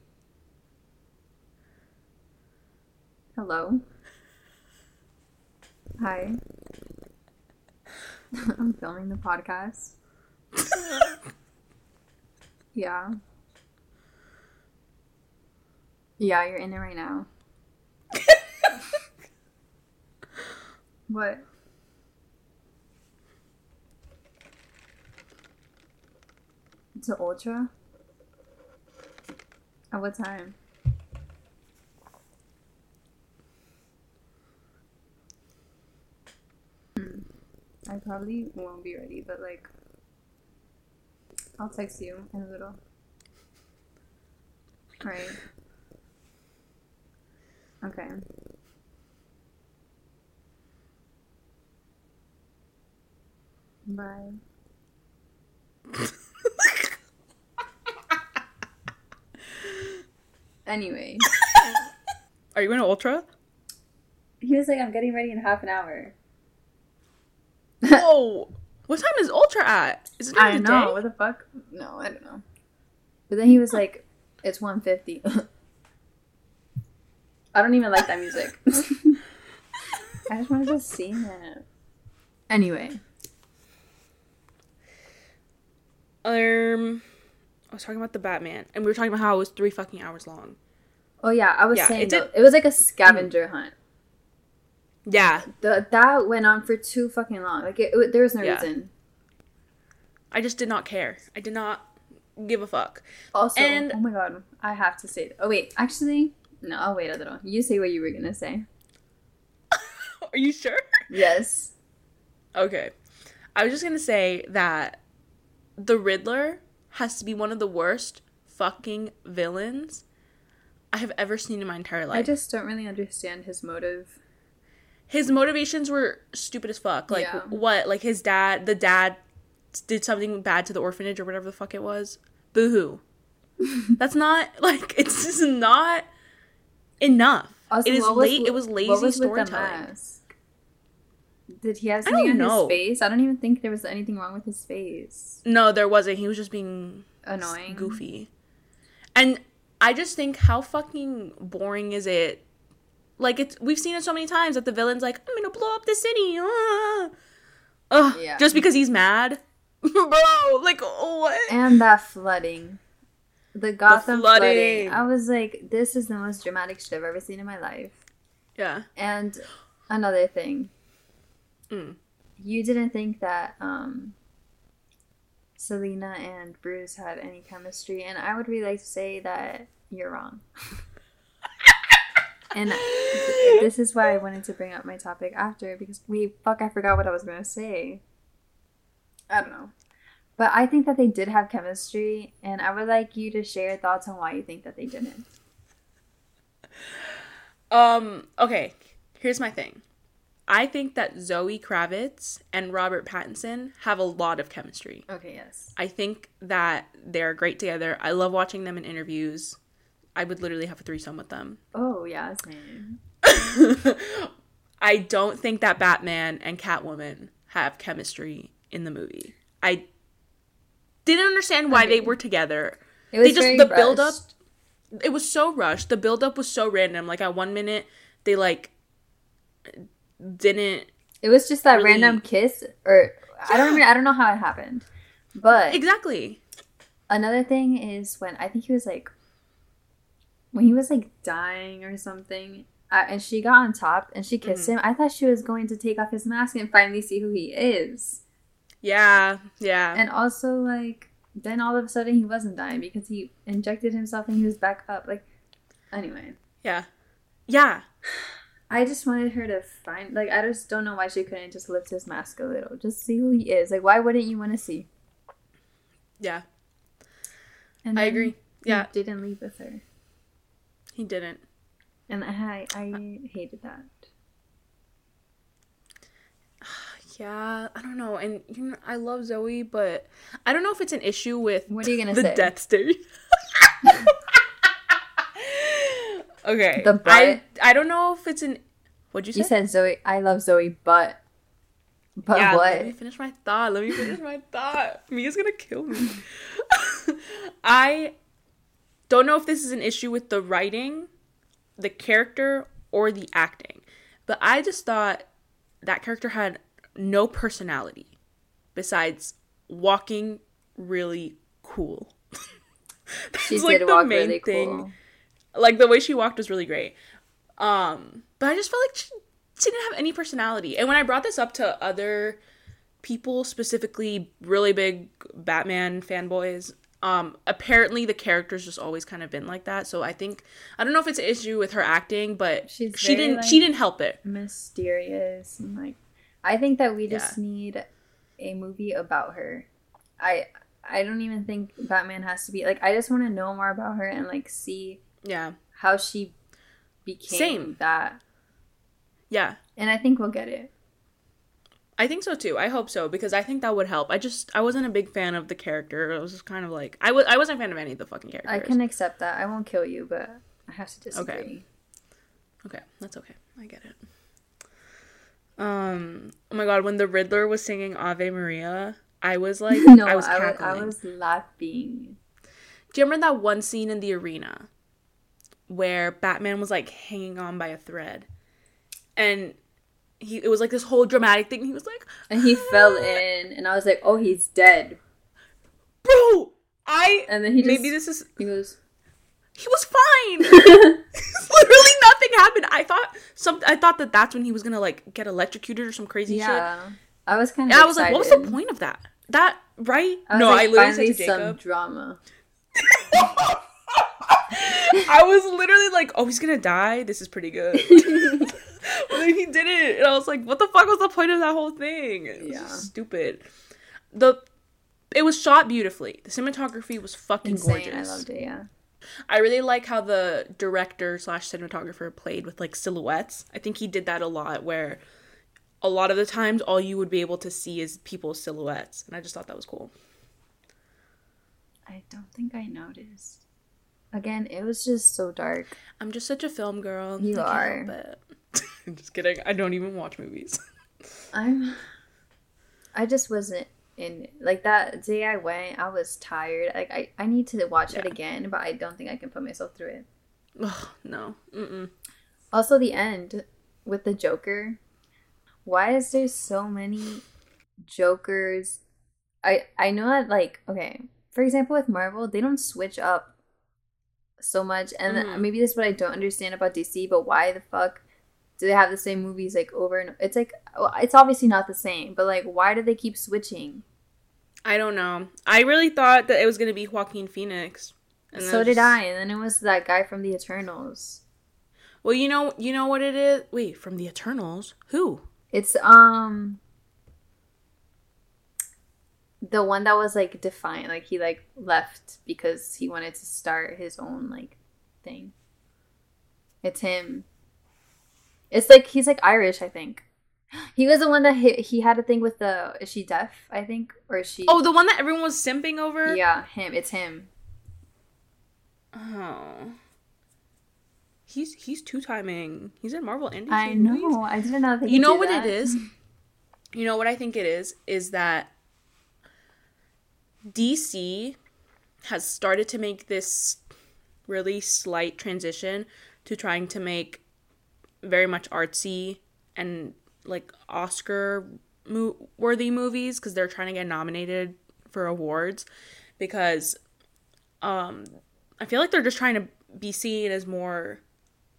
Hello. Hi. *laughs* I'm filming the podcast. *laughs* Yeah. Yeah, you're in it right now. What? To Ultra? At what time? Hmm. I probably won't be ready, but like, I'll text you in a little. Right. Okay. Bye. anyway, *laughs* Are you going to Ultra? he was like, "I'm getting ready in half an hour." Whoa! what time is Ultra at? Is it I during know. day? What the fuck? No, I don't know. But then he was like, "It's 150." *laughs* I don't even like that music. *laughs* I just wanted to sing it. Anyway, Um, I was talking about the Batman, and we were talking about how it was three fucking hours long. oh yeah, I was Yeah, saying it though, did- it was like a scavenger hunt. Yeah, The, that went on for too fucking long. Like it, it- there was no Yeah. reason. I just did not care. I did not give a fuck. Also, And- oh my god, I have to say. Oh wait, actually, no. I'll wait a little. You say what you were gonna say. *laughs* Are you sure? Yes. Okay. I was just gonna say that the Riddler has to be one of the worst fucking villains I have ever seen in my entire life. I just don't really understand his motive. his motivations were stupid as fuck. Like Yeah. what? Like his dad, the dad did something bad to the orphanage or whatever the fuck it was. Boo hoo. *laughs* That's not like *laughs* it's just not enough. Also, it is what was late. It was lazy what was with the storytelling. Did he have something on know. his face? I don't even think there was anything wrong with his face. No, there wasn't. He was just being Annoying. goofy. And I just think how fucking boring is it? Like it's we've seen it so many times that the villain's like, I'm gonna blow up the city. Ah. Ugh, Yeah. Just because he's mad. *laughs* Bro, like what? And that flooding. The Gotham flooding. flooding. I was like, this is the most dramatic shit I've ever seen in my life. Yeah. And another thing. Mm. You didn't think that um Selina and Bruce had any chemistry, and I would really like to say that you're wrong. *laughs* and th- this is why I wanted to bring up my topic after because we fuck I forgot what I was gonna say. I don't know. But I think that they did have chemistry, and I would like you to share thoughts on why you think that they didn't. Um, okay, here's my thing. I think that Zoe Kravitz and Robert Pattinson have a lot of chemistry. Okay, yes. I think that they're great together. I love watching them in interviews. I would literally have a threesome with them. *laughs* Oh yeah, same. I don't think that Batman and Catwoman have chemistry in the movie. I didn't understand why they were together. It was They just- the build-up- It was so rushed. The build up was so random. Like at one minute, they like didn't It was just that really- random kiss, or I don't remember. I don't know how it happened. But exactly. another thing is when I think he was like, when he was like dying or something, uh, and she got on top and she kissed Mm-hmm. him. I thought she was going to take off his mask and finally see who he is. Yeah, yeah. And also like, then all of a sudden he wasn't dying because he injected himself and he was back up. Like, anyway. yeah. Yeah. I just wanted her to find like I just don't know why she couldn't just lift his mask a little, just see who he is. Like why wouldn't you want to see? Yeah. And I agree. he Yeah. didn't leave with her, He didn't. and I I hated that. *sighs* Yeah, I don't know. And you know, I love Zoe, but I don't know if it's an issue with What are you gonna the say? death state. *laughs* okay. The I? I don't know if it's an What'd you say? You said Zoe. I love Zoe, but but yeah, what? let me finish my thought. Let me finish my thought. *laughs* Mia's gonna kill me. *laughs* I don't know if this is an issue with the writing, the character, or the acting, but I just thought that character had no personality besides walking really cool. *laughs* She That's, like, did the walk main really thing. cool. Like the way she walked was really great. Um, but I just felt like she, she didn't have any personality. And when I brought this up to other people, specifically really big Batman fanboys, um, apparently the character's just always kind of been like that. So I think I don't know if it's an issue with her acting, but She's she didn't like- she didn't help it. Mysterious and like I think that we just Yeah. need a movie about her. I I don't even think Batman has to be like I just want to know more about her and like see Yeah. how she became Same. that. Yeah. And I think we'll get it. I think so too. I hope so because I think that would help. I just I wasn't a big fan of the character. I was just kind of like I was I wasn't a fan of any of the fucking characters. I can accept that. I won't kill you, but I have to disagree. Okay, Okay, that's okay. I get it. Um. Oh my god, when the Riddler was singing Ave Maria, I was *laughs* like, no, I was I was, cackling. I was laughing. Do you remember that one scene in the arena where Batman was like hanging on by a thread, and he it was like this whole dramatic thing. He was like, And he ah! fell in, and I was like, "Oh, he's dead." "Bro, I." And then he just maybe this is he goes, he was fine. *laughs* *laughs* Literally nothing happened. I thought some. I thought that that's when he was gonna like get electrocuted or some crazy shit. "Yeah." I was kind of. I was like, what was the point of that? That right? I no, like, I literally finally said to some drama. *laughs* I was literally like, oh, he's gonna die. This is pretty good. *laughs* but then he did it, and I was like, what the fuck was the point of that whole thing? It was Yeah. stupid. The it was shot beautifully. The cinematography was fucking Insane. gorgeous. I loved it. Yeah. I really like how the director slash cinematographer played with like silhouettes. I think he did that a lot where a lot of the times all you would be able to see is people's silhouettes. And I just thought that was cool. I don't think I noticed. Again, it was just so dark. I'm just such a film girl. You I are. I'm *laughs* just kidding. I don't even watch movies. *laughs* I'm. I just wasn't in like that day I went. I was tired. Like I, I need to watch it again, but I don't think I can put myself through it. Ugh, no. Mm-mm. Also, the end with the Joker. Why is there so many Jokers? I I know that like okay, for example, with Marvel, they don't switch up so much, and Mhm. maybe this is what I don't understand about DC. But why the fuck do they have the same movies like over and? It's like well, it's obviously not the same, but like why do they keep switching? I don't know. I really thought that it was gonna be Joaquin Phoenix. And so did just- I, and then it was that guy from the Eternals. Well, you know, you know what it is. Wait, from the Eternals? Who? It's um the one that was like defiant, like he like left because he wanted to start his own like thing. It's him. It's like he's like Irish, I think. *gasps* He was the one that he, he had a thing with the is she deaf, I think, or is she Oh, the one that everyone was simping over. Yeah, him. It's him. Oh. He's he's two timing. He's in Marvel and I movies. know. I didn't know that You know what it is? You know what I think it is? Is that DC has started to make this really slight transition to trying to make very much artsy and like Oscar mo- worthy movies because they're trying to get nominated for awards because um I feel like they're just trying to be seen as more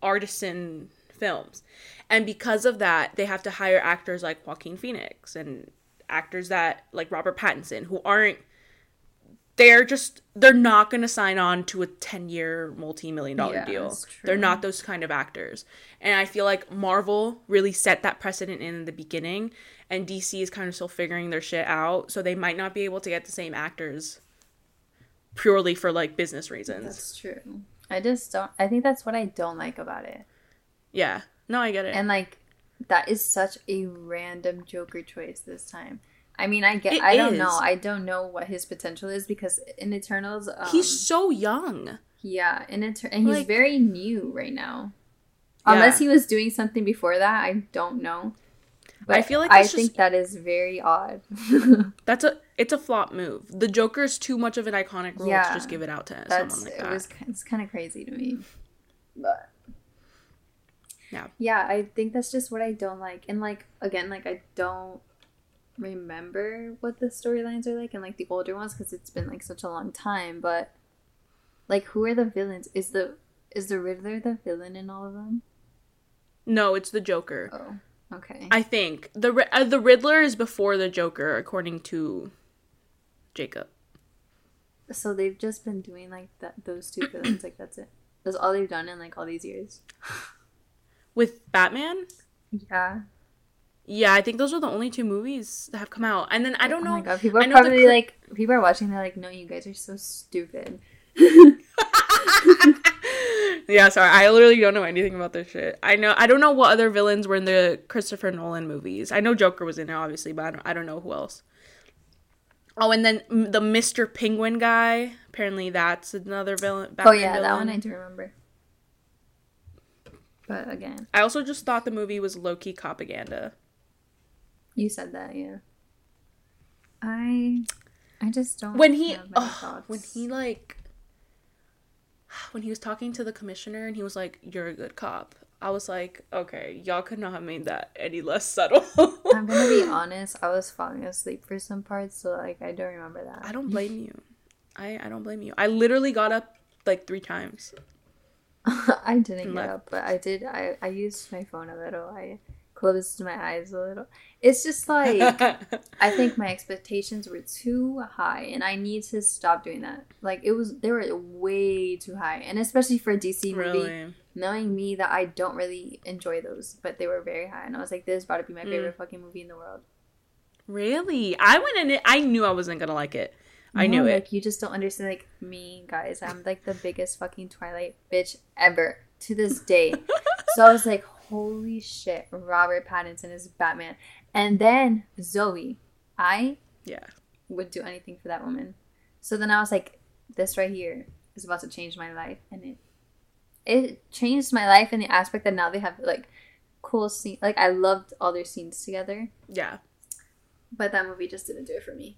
artisan films. And because of that, they have to hire actors like Joaquin Phoenix and actors that like Robert Pattinson who aren't they're just they're not going to sign on to a 10-year multi-million dollar Yeah, deal. They're not those kind of actors. And I feel like Marvel really set that precedent in the beginning and DC is kind of still figuring their shit out, so they might not be able to get the same actors purely for like business reasons. That's true. I just don't I think that's what I don't like about it. Yeah. No, I get it. And like that is such a random Joker choice this time. I mean, I get It I don't is. know. I don't know what his potential is because in Eternals um, He's so young. yeah, in Eter- and he's like- very new right now. Yeah. Unless he was doing something before that, I don't know. But I feel like I that's think that is very odd. *laughs* That's a it's a flop move. The Joker's too much of an iconic role Yeah. to just give it out to someone like it that. was it's kind of crazy to me. But Yeah. Yeah, I think that's just what I don't like. And like again, like I don't remember what the storylines are like and like the older ones because it's been like such a long time, but like who are the villains? Is the is the Riddler the villain in all of them? No, it's the Joker. Oh, okay. I think the uh, the Riddler is before the Joker, according to Jacob. so they've just been doing like that those two villains, like that's it. That's all they've done in like all these years. With Batman, Yeah. Yeah, I think those are the only two movies that have come out. And then I don't Oh know. my god, people I are know probably cr- like, people are watching. They're like, no, you guys are so stupid. *laughs* yeah, sorry. I literally don't know anything about this shit. I know I don't know what other villains were in the Christopher Nolan movies. I know Joker was in it, obviously, but I don't, I don't know who else. Oh, and then the Mr. Penguin guy. Apparently, that's another villain. oh Batman yeah, that one I do remember. But again, I also just thought the movie was low key propaganda. You said that, yeah. I, I just don't. When he, *sighs* oh, when he like, when he was talking to the commissioner and he was like, "You're a good cop." I was like, okay, y'all could not have made that any less subtle. I'm gonna be *laughs* honest. I was falling asleep for some parts, so like I don't remember that. I don't blame you. I I don't blame you. I literally got up like three times. *laughs* I didn't get left. up, but I did. I I used my phone a little. I closed my eyes a little. It's just like *laughs* I think my expectations were too high, and I need to stop doing that. Like it was, they were way too high, and especially for a DC movie. really. Knowing me that I don't really enjoy those, but they were very high, and I was like, "This is about to be my Mm. favorite fucking movie in the world." Really? I went in it. I knew I wasn't gonna like it. I No, knew it. Like you just don't understand. Like me, guys, I'm like the biggest fucking Twilight bitch ever to this day. *laughs* so I was like, holy shit, Robert Pattinson is Batman, and then Zoe. I Yeah. would do anything for that woman. So then I was like, this right here is about to change my life, and it it changed my life in the aspect that now they have like cool scene. Like I loved all their scenes together. Yeah. But that movie just didn't do it for me.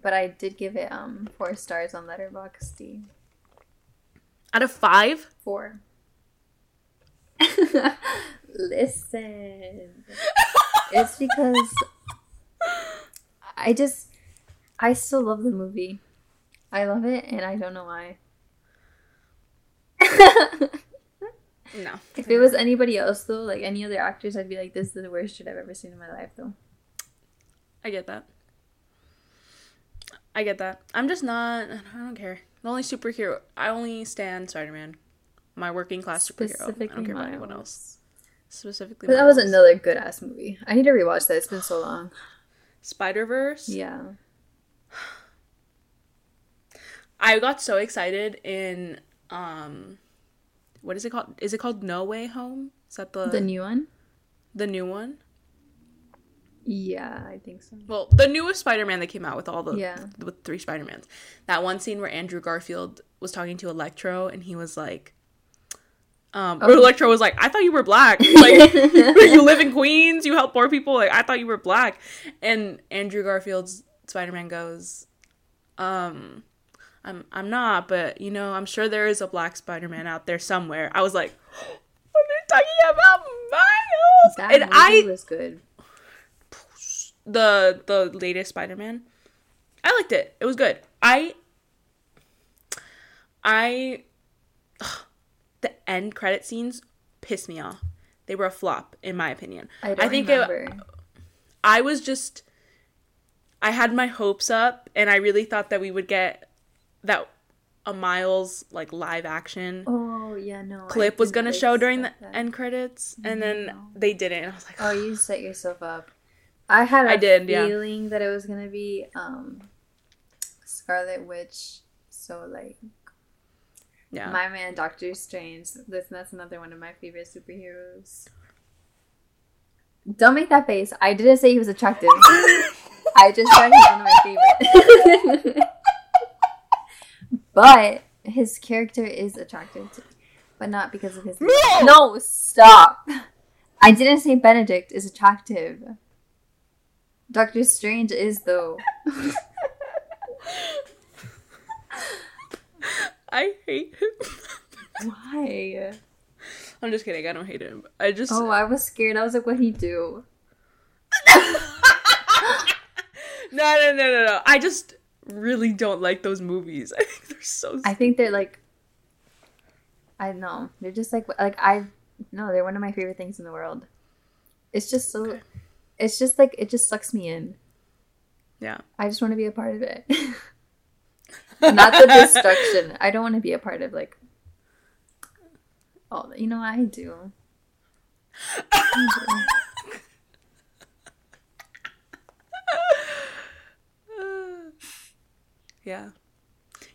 But I did give it um four stars on Letterboxd. Out of five. Four. *laughs* Listen. it's because I just I still love the movie. I love it and I don't know why. No. if it was anybody else though, like any other actors, I'd be like, this is the worst shit I've ever seen in my life though. I get that. I get that. I'm just not. I don't care. The only superhero I only stand Spider Man. My working class superhero. I don't care about anyone else. Specifically, But that was another good ass movie. I need to rewatch that. It's been so long. Spider Verse. Yeah. I got so excited in um, what is it called? Is it called No Way Home? Is that the The new one? the new one? Yeah, I think so. Well, the newest Spider-Man that came out with all the Yeah. with three Spider-Mans. That one scene where Andrew Garfield was talking to Electro and he was like um Oh. or Electro was like, I thought you were black. *laughs* Like *laughs* you live in Queens, you help poor people, like I thought you were black. And Andrew Garfield's Spider-Man goes, um I'm I'm not, but you know, I'm sure there is a black Spider-Man out there somewhere. I was like, *gasps* What are you talking about Miles? That and movie I was good. the the latest Spider-Man. I liked it. It was good. I I *sighs* the end credit scenes pissed me off. They were a flop in my opinion. I don't think it- I was just I had my hopes up and I really thought that we would get that a Miles like live action oh yeah, no. Clip was to show during the that. end credits and then they didn't. And I was like, Oh, you set yourself up. I had a I did, yeah. feeling that it was gonna be um Scarlet Witch. So like yeah. my man Doctor Strange. Listen, that's another one of my favorite superheroes. Don't make that face. I didn't say he was attractive. *laughs* I just said he's one of my favorite. *laughs* but his character is attractive to me, but not because of his. No! No, stop. I didn't say Benedict is attractive. Doctor Strange is though. *laughs* I hate him. Why? *laughs* I'm just kidding. I don't hate him. I just Oh, I was scared. I was like, what he do? *laughs* no, no, no, no, no. I just really don't like those movies. *laughs* I think they're so. I think they're like. I don't know. They're just like like I no. They're one of my favorite things in the world. It's just so. Okay. It's just like it just sucks me in. yeah. I just want to be a part of it. Not the destruction. I don't want to be a part of like. Oh, you know I do. *laughs* yeah.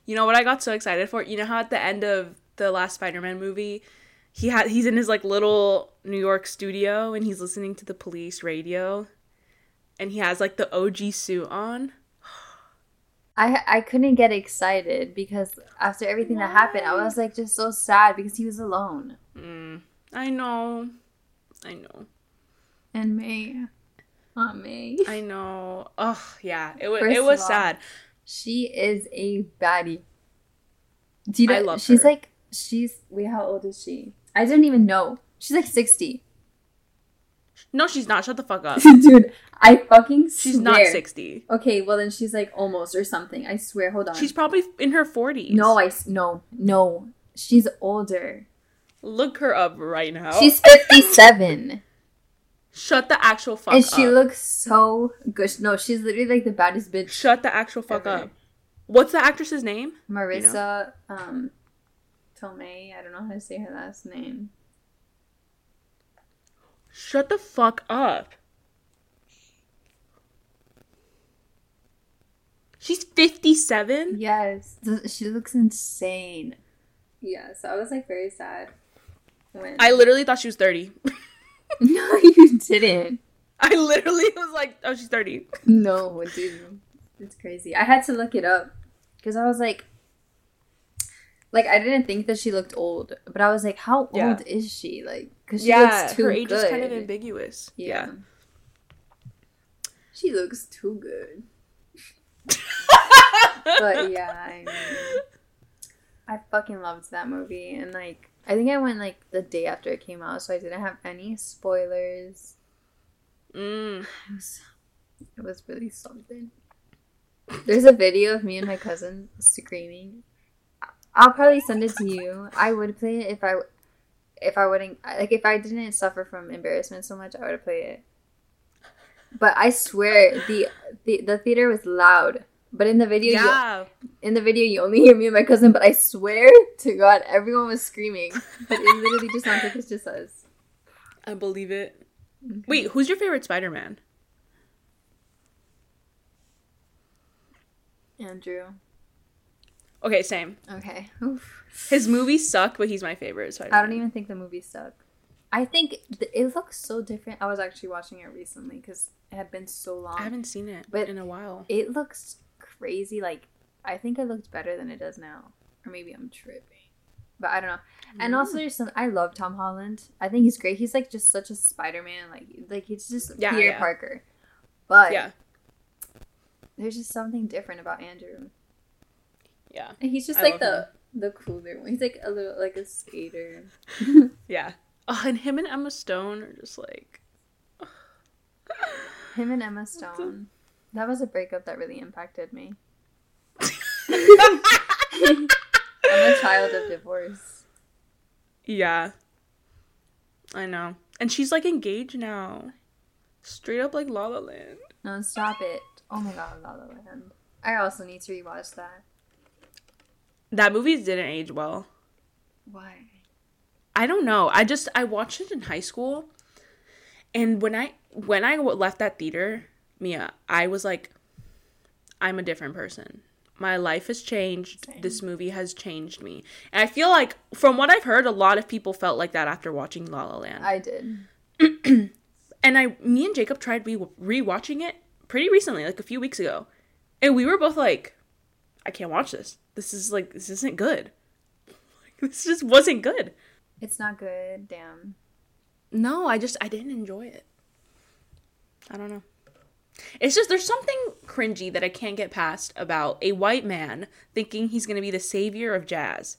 You know what I got so excited for? You know how at the end of the last Spider-Man movie, he had he's in his like little New York studio and he's listening to the police radio and he has like the OG suit on. I I couldn't get excited because after everything that happened, I was like just so sad because he was alone. Mm, I know. I know. And May. Aunt May. I know. Oh, yeah. It was First it was all, sad. She is a baddie. Do you know I love she's her. like she's wait, how old is she? I didn't even know. She's like 60. No, she's not. Shut the fuck up. *laughs* Dude, I fucking She's swear. not 60. Okay, well then she's like almost or something. I swear. Hold on. She's probably in her 40s. No, I no, no. She's older. Look her up right now. She's 57. Shut the actual fuck and up. she looks so good. No, she's literally like the baddest bitch. Shut the actual fuck Ever. up. What's the actress's name? Marisa um Tomei. I don't know how to say her last name. Shut the fuck up. She's 57? Yes, she looks insane. Yeah, so I was like very sad when I literally thought she was 30. *laughs* No, *laughs* you didn't. I literally was like, oh, she's 30. No, dude. It's crazy. I had to look it up because I was like like I didn't think that she looked old, but I was like how old Yeah. is she? Like she yeah, looks too her age good. is kind of ambiguous. yeah. Yeah. She looks too good. *laughs* but yeah, I mean, I fucking loved that movie, and like I think I went like the day after it came out, so I didn't have any spoilers. Mm. It was, it was really something. There's a video of me and my cousin screaming. I'll probably send it to you. I would play it if I, if I wouldn't like if I didn't suffer from embarrassment so much, I would have played it. But I swear the the, the theater was loud. But in the video, you, Yeah. in the video, you only hear me and my cousin. But I swear to God, everyone was screaming. But it literally just sounds like it's just us. *laughs* I believe it. Wait, who's your favorite Spider Man? Andrew. Okay, same. Okay. Oof. His movies suck, but he's my favorite Spider I don't even think the movie suck. I think th- it looks so different. I was actually watching it recently because it had been so long. I haven't seen it But- in a while. It looks crazy. Like I think it looked better than it does now, or maybe I'm tripping. But I don't know. And also, mm. there's some. I love Tom Holland. I think he's great. He's like just such a Spider-Man. Like like he's just Yeah, Peter yeah. Parker. But Yeah, there's just something different about Andrew. Yeah, And he's just I like love the the cooler one. He's like a little like a skater. *laughs* yeah. Oh, and him and Emma Stone are just like. Him and Emma Stone. That was a breakup that really impacted me. *laughs* I'm a child of divorce. yeah. I know. And she's like engaged now. Straight up like La La Land. No, stop it. Oh my god, La La Land. I also need to rewatch that. That movie didn't age well. Why? I don't know. I just I watched it in high school, and when I when I left that theater, Mia, I was like, I'm a different person. My life has changed. Same. This movie has changed me, and I feel like from what I've heard, a lot of people felt like that after watching La La Land. I did. *clears throat* and I, me and Jacob tried re rewatching it pretty recently, like a few weeks ago, and we were both like, I can't watch this. This is like this isn't good. *laughs* This just wasn't good. It's not good. Damn. No, I just I didn't enjoy it. I don't know. It's just there's something cringy that I can't get past about a white man thinking he's gonna be the savior of jazz.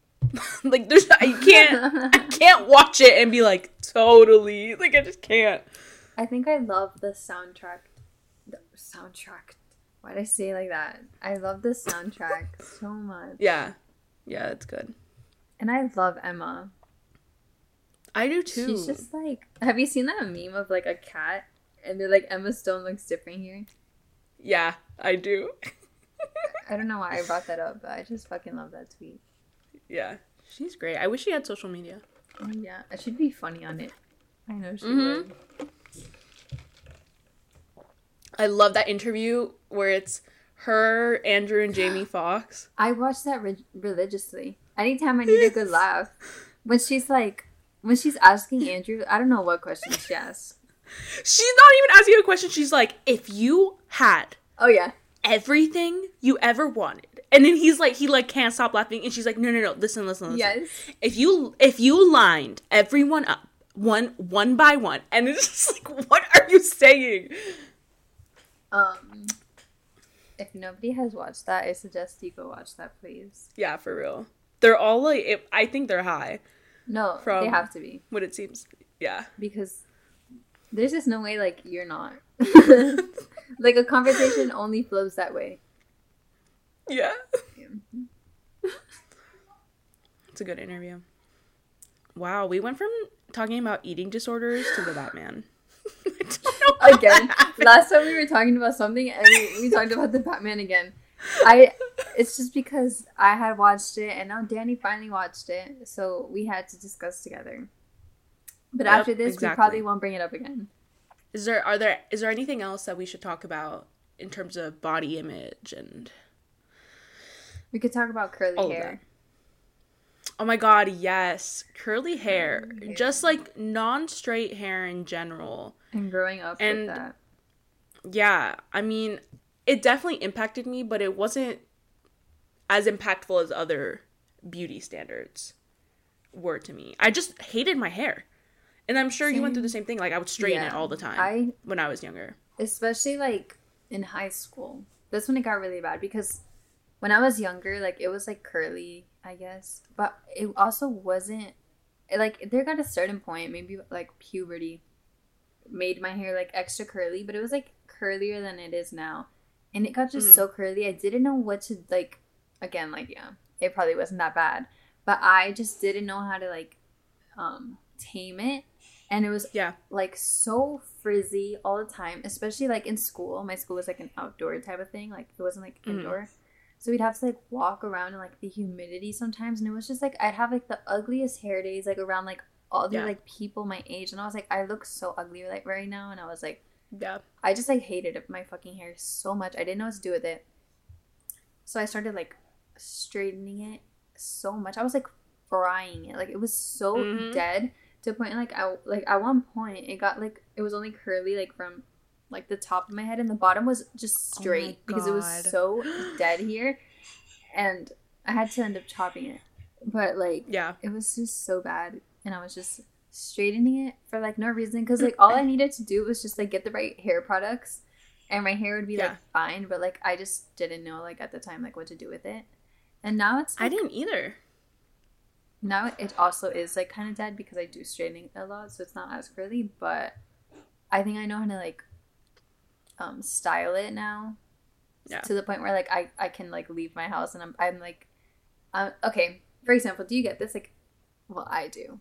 *laughs* like there's I can't *laughs* I can't watch it and be like totally like I just can't. I think I love the soundtrack. The soundtrack. Why did I say it like that? I love the soundtrack so much. Yeah, yeah, it's good. And I love Emma. I do too. She's just like. Have you seen that meme of like a cat? And they're like, Emma Stone looks different here. yeah, I do. I don't know why I brought that up, but I just fucking love that tweet. yeah, she's great. I wish she had social media. Yeah, should be funny on it. I know she Mhm. would. I love that interview where it's her, Andrew, and Jamie *gasps* Foxx. I watch that re- religiously. Anytime I need a good *laughs* laugh. When she's like, when she's asking Andrew, I don't know what question she asks. She's not even asking a question. She's like, if you had Oh yeah, everything you ever wanted. And then he's like, he like can't stop laughing, and she's like, no, no, no, listen, listen, listen. yes. If you if you lined everyone up one one by one, and it's just like, *laughs* what are you saying? Um, if nobody has watched that, I suggest you go watch that, please. Yeah, for real. They're all like, it, I think they're high. No, they From- have to be What it seems. Yeah. because there's just no way like you're not. *laughs* like a conversation only flows that way. Yeah. Yeah. *laughs* It's a good interview. Wow, we went from talking about eating disorders to the Batman. I don't know how Again, last time we were talking about something and we, we talked about the Batman again. I it's just because I had watched it and now Dani finally watched it, so we had to discuss together. But Yep, after this, exactly. we probably won't bring it up again. Is there are there is there anything else that we should talk about in terms of body image and We could talk about curly all hair. Oh my god, yes. Curly hair. Curly hair. Just like non-straight hair in general. And growing up And- with that. Yeah, I mean, it definitely impacted me, but it wasn't as impactful as other beauty standards were to me. I just hated my hair. And I'm sure you went through the same thing. Like I would straighten it all the time I when I was younger. especially like in high school. That's when it got really bad because when I was younger, like it was like curly, I guess, but it also wasn't like there got a certain point, maybe like puberty, made my hair like extra curly, but it was like curlier than it is now, and it got just Mhm. so curly. I didn't know what to like. Again, like yeah, it probably wasn't that bad, but I just didn't know how to like um tame it, and it was Yeah. like so frizzy all the time, especially like in school. My school was like an outdoor type of thing, like it wasn't like Mhm. indoor. So we'd have to like walk around in like the humidity sometimes, and it was just like I'd have like the ugliest hair days, like around like all the Yeah. like people my age, and I was like, I look so ugly like right now, and I was like, Yeah. I just like hated my fucking hair so much. I didn't know what to do with it, so I started like straightening it so much. I was like frying it, like it was so Mhm. dead to a point like I like at one point it got like it was only curly like from like the top of my head and the bottom was just Oh straight because it was so *gasps* dead here and I had to end up chopping it. But like Yeah. it was just so bad and I was just straightening it for like no reason because like all I needed to do was just like get the right hair products and my hair would be Yeah. like fine but like I just didn't know like at the time like what to do with it. And now it's I didn't either. now it also is like kind of dead because I do straightening a lot, so it's not as curly. But I think I know how to like um style it now. Yeah. To the point where like I I can like leave my house and I'm I'm like, uh, okay. For example, do you get this? Like, well, I do.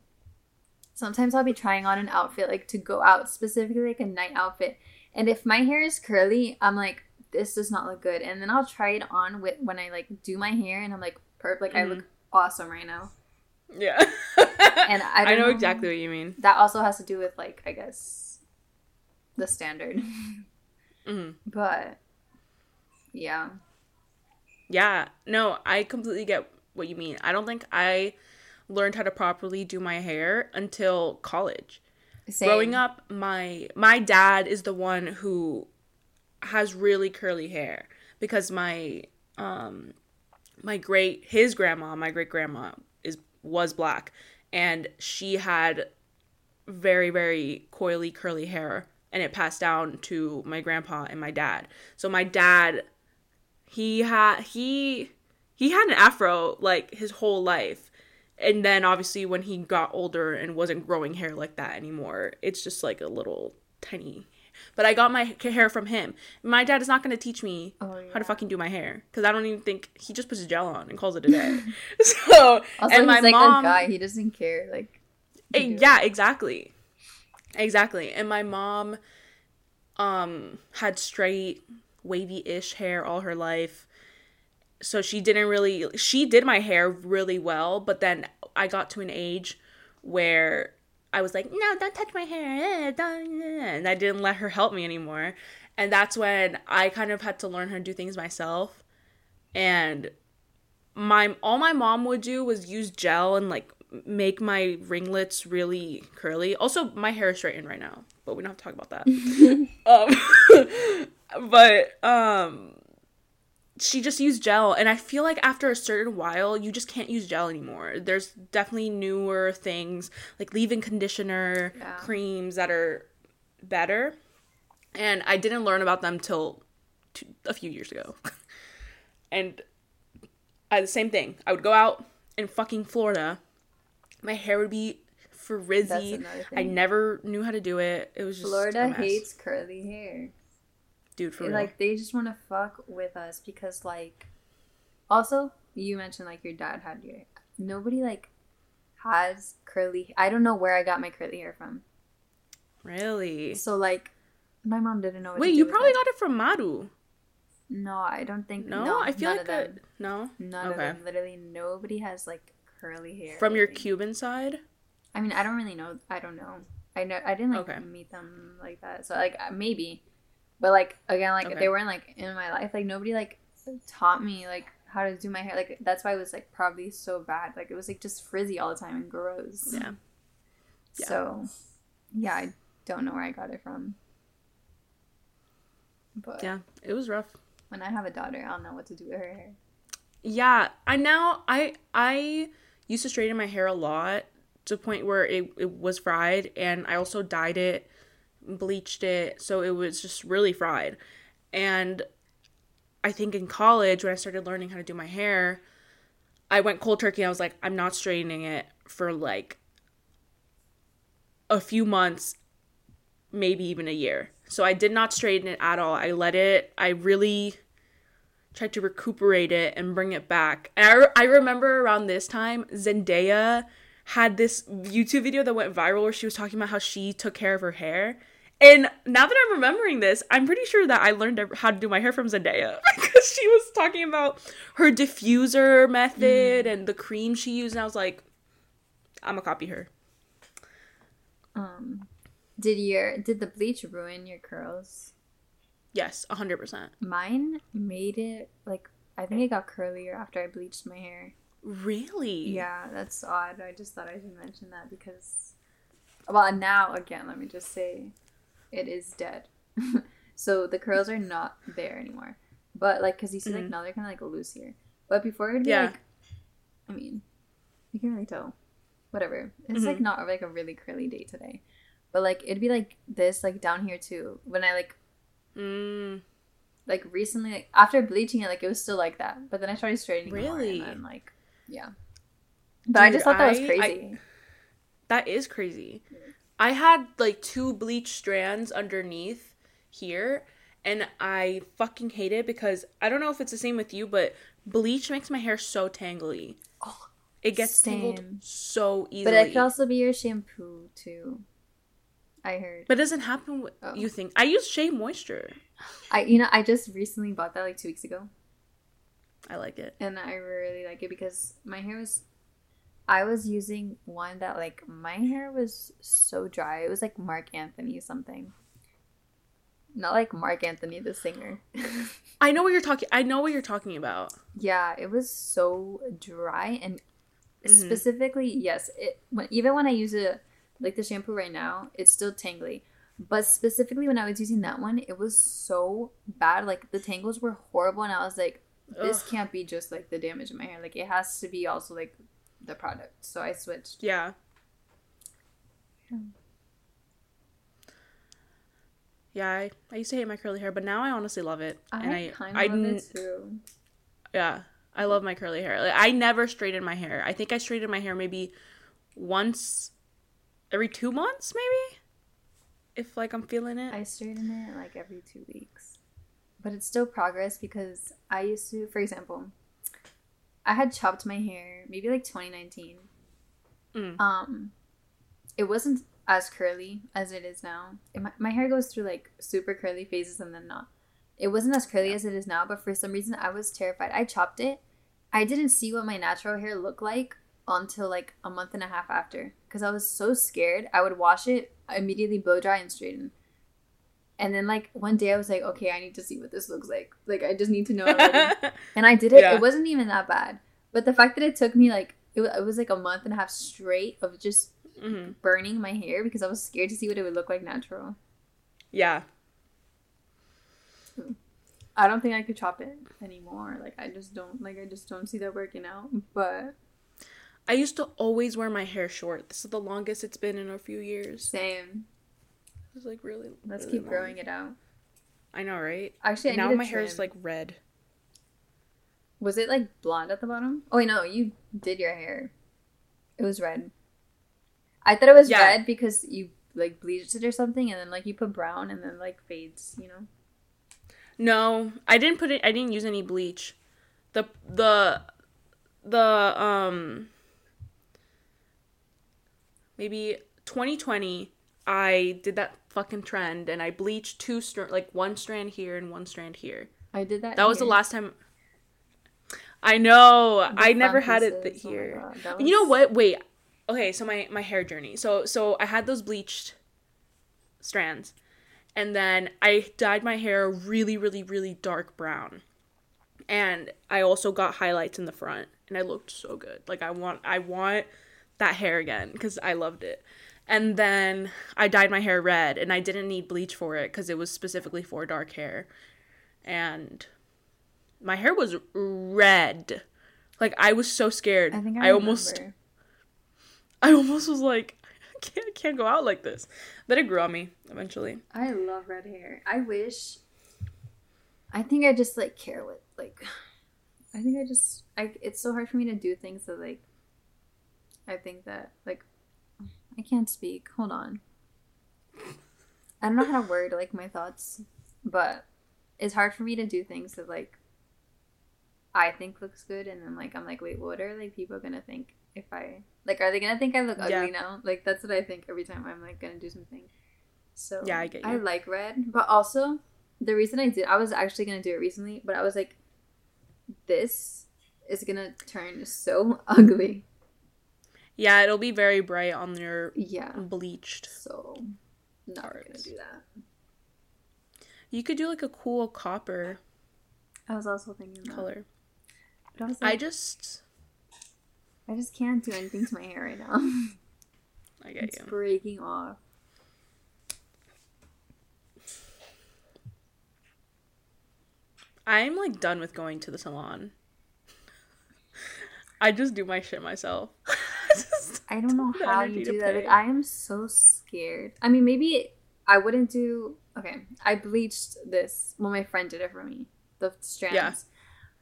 Sometimes I'll be trying on an outfit like to go out specifically like a night outfit, and if my hair is curly, I'm like, this does not look good. And then I'll try it on with when I like do my hair, and I'm like, perp, like I look awesome right now. Yeah. And *laughs* I I know know- exactly what you mean. that also has to do with like I guess the standard. *laughs* hmm but yeah. Yeah. No, I completely get what you mean. I don't think I learned how to properly do my hair until college. Same. Growing up, my my dad is the one who has really curly hair because my um my great his grandma, my great grandma is was black and she had very very coily curly hair and it passed down to my grandpa and my dad. So my dad he had he he had an afro like his whole life and then obviously when he got older and wasn't growing hair like that anymore it's just like a little tiny. But i got my hair from him. My dad is not going to teach me Oh, how to fucking do my hair because i don't even think he just puts gel on and calls it a day. *laughs* *laughs* So Also, and my he's like mom a guy. He doesn't care. Like, Eh, yeah exactly. Exactly. And my mom um had straight wavy-ish hair all her life so she didn't really she did my hair really well but then i got to an age where I was like, no, don't touch my hair. And I didn't let her help me anymore. And that's when I kind of had to learn how to do things myself. And my all my mom would do was use gel and like make my ringlets really curly. Also, my hair is straightened right now, but we don't have to talk about that. *laughs* um, *laughs* but um, she just used gel, and I feel like after a certain while, you just can't use gel anymore. There's definitely newer things like leave-in conditioner, Yeah. creams that are better, and I didn't learn about them till two, a few years ago. *laughs* and I the same thing. I would go out in fucking Florida. My hair would be frizzy. I never knew how to do it. It was just Florida hates curly hair. Dude for real. like they just want to fuck with us because like also you mentioned like your dad had your nobody like has curly i don't know where i got my curly hair from really. so like my mom didn't know what Wait, to do you probably got it from Maru. no i don't think No, no, I feel like it- no. none okay. of them literally nobody has like curly hair From your. Cuban side. i mean i don't really know i don't know i know i didn't like Okay. meet them like that so like uh, maybe but like again like Okay. they weren't like in my life like nobody like taught me like how to do my hair like that's why it was like probably so bad like it was like just frizzy all the time and gross Yeah. Yeah. so yeah i don't know where i got it from but Yeah, it was rough. when i have a daughter i'll know what to do with her hair Yeah, I now I I used to straighten my hair a lot to the point where it, it was fried and I also dyed it, bleached it, so it was just really fried. And I think in college when I started learning how to do my hair, I went cold turkey. I was like, I'm not straightening it for like a few months, maybe even a year. So I did not straighten it at all. I let it. I really tried to recuperate it and bring it back. And I, re- I remember around this time, Zendaya had this YouTube video that went viral where she was talking about how she took care of her hair. And now that I'm remembering this, I'm pretty sure that I learned how to do my hair from Zendaya *laughs* because she was talking about her diffuser method and the cream she used. And I was like, I'm gonna copy her. um did your did the bleach ruin your curls Yes, 100%. mine made it like i think it got curlier after i bleached my hair Really? Yeah, that's odd. I just thought I should mention that because, well, now again, let me just say, it is dead. *laughs* so the curls are not there anymore. But like, cause you see, like Mhm. now they're kind of like loose here. But before it'd be Yeah. like, I mean, you can really tell. Whatever. It's like Mhm. not like a really curly day today. But like it'd be like this, like down here too. When I like Mm, like recently, like after bleaching it, like it was still like that. But then I started straightening Really? and then like yeah. But I just thought that was I- I- crazy. That is crazy. I had like two bleach strands underneath here, and I fucking hate it because I don't know if it's the same with you, but bleach makes my hair so tangly. Oh, It gets same. tangled so easily. But it could also be your shampoo too. I heard. But it doesn't happen with Oh. you think. I use Shea Moisture. I you know I just recently bought that like two weeks ago, I like it. and I really like it because my hair was. I was using one that like my hair was so dry. It was like Marc Anthony something. Not like Marc Anthony the singer. *laughs* I know what you're talking. I know what you're talking about. yeah, it was so dry and Mhm. specifically yes, it when even when I use it like the shampoo right now, it's still tangly. But specifically when I was using that one, it was so bad. Like the tangles were horrible and I was like this Ugh. can't be just like the damage in my hair. Like it has to be also like the product. So I switched. Yeah. Yeah. Yeah, I, I used to hate my curly hair, but now I honestly love it. and I I kind of love n- it too. Yeah, I love my curly hair. Like, I never straightened my hair. I think I straightened my hair maybe once every two months, maybe. If like I'm feeling it. I straighten it like every two weeks. But it's still progress because I used to, for example, I had chopped my hair maybe like 2019. Mm. Um, it wasn't as curly as it is now. It, my, my hair goes through like super curly phases and then not. It wasn't as curly as it is now, but for some reason I was terrified. I chopped it. I didn't see what my natural hair looked like until like a month and a half after because I was so scared. I would wash it immediately, blow dry, and straighten. And then like one day I was like, okay, I need to see what this looks like. Like I just need to know. *laughs* and I did it. Yeah. It wasn't even that bad. But the fact that it took me like it was, it was like a month and a half straight of just hmm burning my hair because I was scared to see what it would look like natural. Yeah. I don't think I could chop it anymore. Like I just don't like I just don't see that working out. But I used to always wear my hair short. This is the longest it's been in a few years. same. It's like really. Let's really keep long. growing it out. I know, right? Actually, I now need my hair is like red. Was it like blonde at the bottom? Oh wait, no, you did your hair. It was red. I thought it was Yeah. red because you like bleached it or something, and then like you put brown, and then like fades. You know. No, I didn't put it. I didn't use any bleach. The the the um maybe 2020 I did that fucking trend and I bleached two strand like one strand here and one strand here. I did that. That was the last time I know. The I never had it th- pieces, oh here. God, that You know what? Wait. Okay, so my my hair journey. So so I had those bleached strands, and then I dyed my hair really really really dark brown, and I also got highlights in the front, and I looked so good. Like I want I want that hair again because I loved it. And then I dyed my hair red, and I didn't need bleach for it because it was specifically for dark hair, and my hair was red. Like I was so scared. I think I, I almost. I almost was like, I *laughs* can't, I can't go out like this. But it grew on me eventually. I love red hair. I wish. I think I just like care what like. *sighs* I think I just I. It's so hard for me to do things that like. I think that like, I can't speak. Hold on. I don't know how to word like my thoughts, but it's hard for me to do things that like. I think looks good, and then like I'm like, wait, what are like people gonna think if I like? Are they gonna think I look ugly Yeah. now? Like that's what I think every time I'm like gonna do something. So Yeah, I get you. I like red, but also the reason I did I was actually gonna do it recently, but I was like, this is gonna turn so *laughs* ugly. Yeah, it'll be very bright on your Yeah, bleached. so not gonna do that. You could do like a cool copper I was also thinking that. color. But I was I just I just can't do anything to my hair right now. *laughs* I get it's you. breaking off. I'm like done with going to the salon. *laughs* I just do my shit myself. *laughs* I don't know how you do that. Like, I am so scared. I mean, maybe I wouldn't do. Okay, I bleached this. Well, my friend did it for me. The strands. Yeah.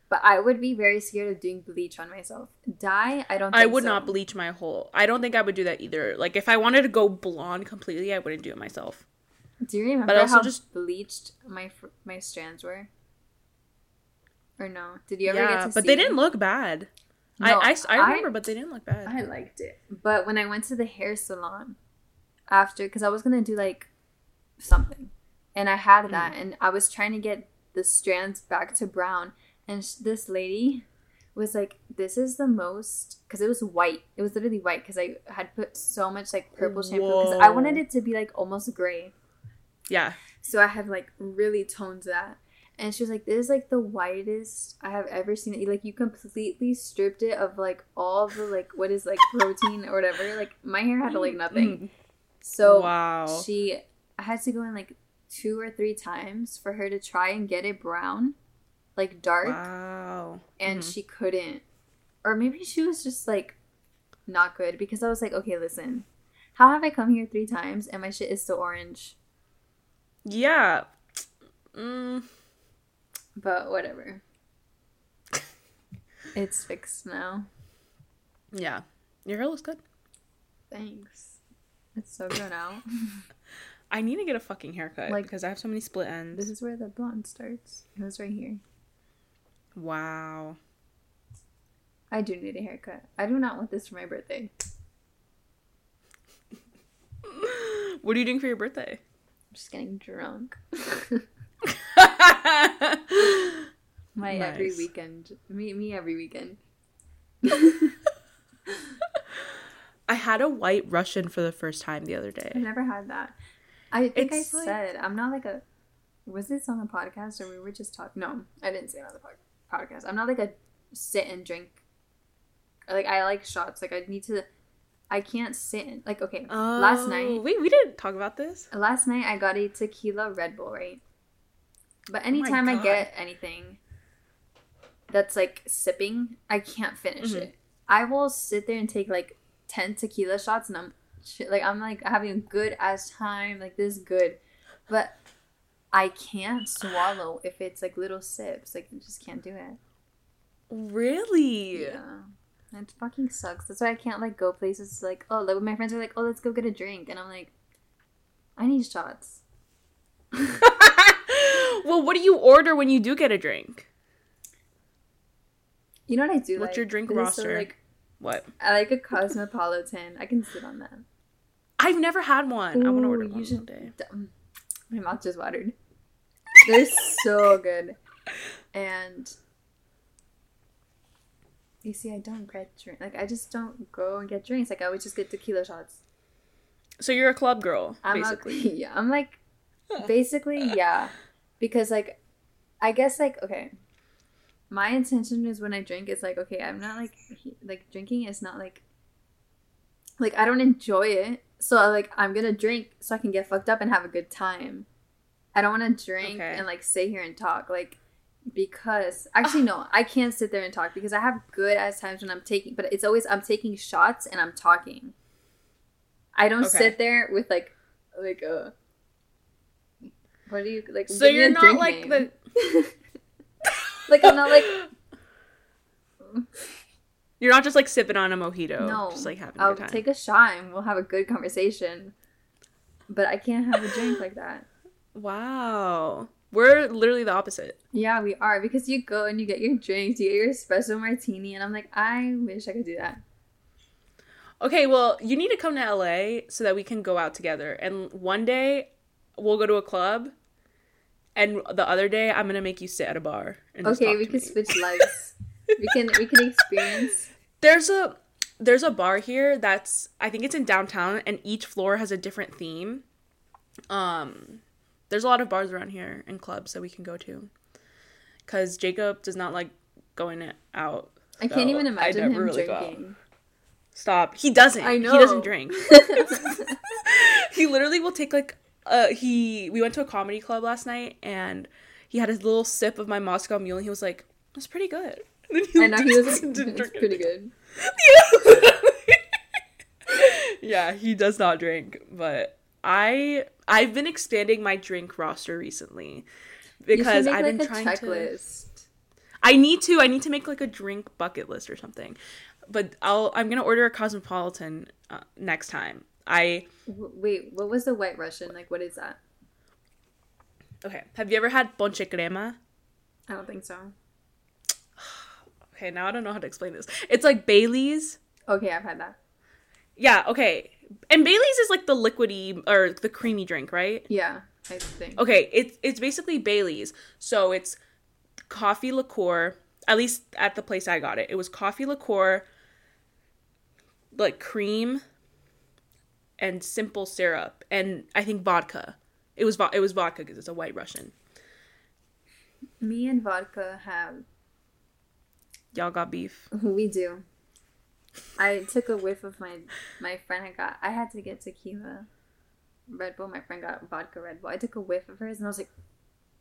But I would be very scared of doing bleach on myself. Dye, I don't. Think I would so. not bleach my whole. I don't think I would do that either. Like if I wanted to go blonde completely, I wouldn't do it myself. Do you remember But also how just- bleached my my strands were? Or no? Did you ever get yeah, to but they didn't look bad. No, I remember, but they didn't look bad. I liked it. But when I went to the hair salon after, because I was gonna do like something, and I had that, Mm. and I was trying to get the strands back to brown, and sh- this lady was like, "This is the most," because it was white. It was literally white because I had put so much like purple shampoo because I wanted it to be like almost gray. Yeah, So I have like really toned that. And she was like, This is like the whitest I have ever seen it. Like you completely stripped it of like all the like what is like protein or whatever. Like my hair had like nothing. *laughs* So wow. she I had to go in like two or three times for her to try and get it brown, like dark, Wow. and Mhm. she couldn't. Or maybe she was just like not good because I was like, okay, listen, how have I come here three times and my shit is still orange? Yeah. *tsk* Mm, But whatever. *laughs* it's fixed now. yeah. Your hair looks good. Thanks. It's so grown out. *laughs* I need to get a fucking haircut Like- because I have so many split ends. this is where the blonde starts. It was right here. Wow. I do need a haircut. I do not want this for my birthday. *laughs* What are you doing for your birthday? I'm just getting drunk. *laughs* My every weekend. Me me every weekend. *laughs* I had a white Russian for the first time the other day. I've never had that. I think It's I like- said I'm not like a. Was this on the podcast or we were just talking? No, I didn't say it on the pod- podcast. I'm not like a sit and drink. Like I like shots. Like I need to. I can't sit and like okay. last Oh, night, we we didn't talk about this. last night I got a tequila Red Bull, right? But Oh anytime I get anything that's like sipping, I can't finish Mhm. it. I will sit there and take like 10 tequila shots and I'm like I'm like having a good ass time, like this is good. But I can't swallow if it's like little sips. Like I just can't do it. Really? Yeah. It fucking sucks. That's why I can't like go places like oh like my friends are like, oh let's go get a drink and I'm like I need shots. *laughs* well, what do you order when you do get a drink? You know what I do? What's like? your drink It is so, roster? like What? I like a cosmopolitan. I can sit on that. I've never had one. I want to order one should-. Dumb. Mm, my mouth just watered. They're so good. And you see, I don't get drink. Like I just don't go and get drinks. Like I would just get tequila shots. So you're a club girl, I'm basically. A, *laughs* yeah, I'm like *laughs* basically yeah, because like I guess like okay, my intention is when I drink is like okay, I'm not like he- like drinking is not like like I don't enjoy it, so like I'm gonna drink so I can get fucked up and have a good time. I don't want to drink Okay. and like sit here and talk like because actually no, I can't sit there and talk because I have good ass times when I'm taking, but it's always I'm taking shots and I'm talking. I don't Okay. sit there with like like a what do you like? So you're not like name. the like I'm not like *laughs* You're not just like sipping on a mojito. no. Just like having a I'll take a shot and we'll have a good conversation. But I can't have a drink like that. Wow. We're literally the opposite. Yeah, we are because you go and you get your drinks, you get your espresso martini, and I'm like, I wish I could do that. Okay, well, you need to come to LA so that we can go out together. And one day we'll go to a club, and the other day I'm gonna make you sit at a bar. And Okay, we can me. switch *laughs* lives. we can we can experience. There's a there's a bar here that's I think it's in downtown, and each floor has a different theme. Um, there's a lot of bars around here and clubs that we can go to. Cause Jacob does not like going out. I can't even I imagine never him really drinking. Stop. He doesn't. I know. He doesn't drink. *laughs* *laughs* he literally will take like uh he we went to a comedy club last night and he had his little sip of my Moscow Mule and he was like, "That's pretty good." *laughs* And I know he was didn't it's drink pretty good. *laughs* Yeah. *laughs* yeah, he does not drink, but I I've been expanding my drink roster recently because should I've been like, trying to. I need to. I need to make like a drink bucket list or something. But I'll. I'm gonna order a cosmopolitan uh, next time. I Wait, what was the White Russian? Like, what is that? okay. Have you ever had ponche crema? I don't think so. Okay, now I don't know how to explain this. It's like Bailey's. Okay, I've had that. Yeah. Okay. And Bailey's is like the liquidy or the creamy drink, right? Yeah, I think. Okay. It's it's basically Bailey's. So it's coffee liqueur. At least at the place I got it, it was coffee liqueur, like cream, and simple syrup, and I think vodka. It was vo- it was vodka because it's a White Russian. Me and vodka have Y'all got beef. *laughs* We do. I took a whiff of my my friend. I got. I had to get tequila, Red Bull. My friend got vodka Red Bull. I took a whiff of hers, and I was like,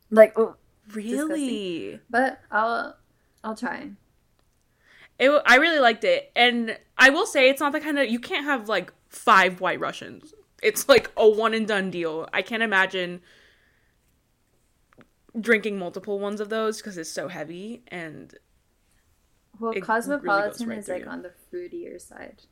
like oh. Really? But I'll I'll try. It, I really liked it, and I will say it's not the kind of you can't have like five White Russians. It's like a one and done deal. I can't imagine drinking multiple ones of those because it's so heavy and Well, It really cosmopolitan right is like you. on the fruitier side.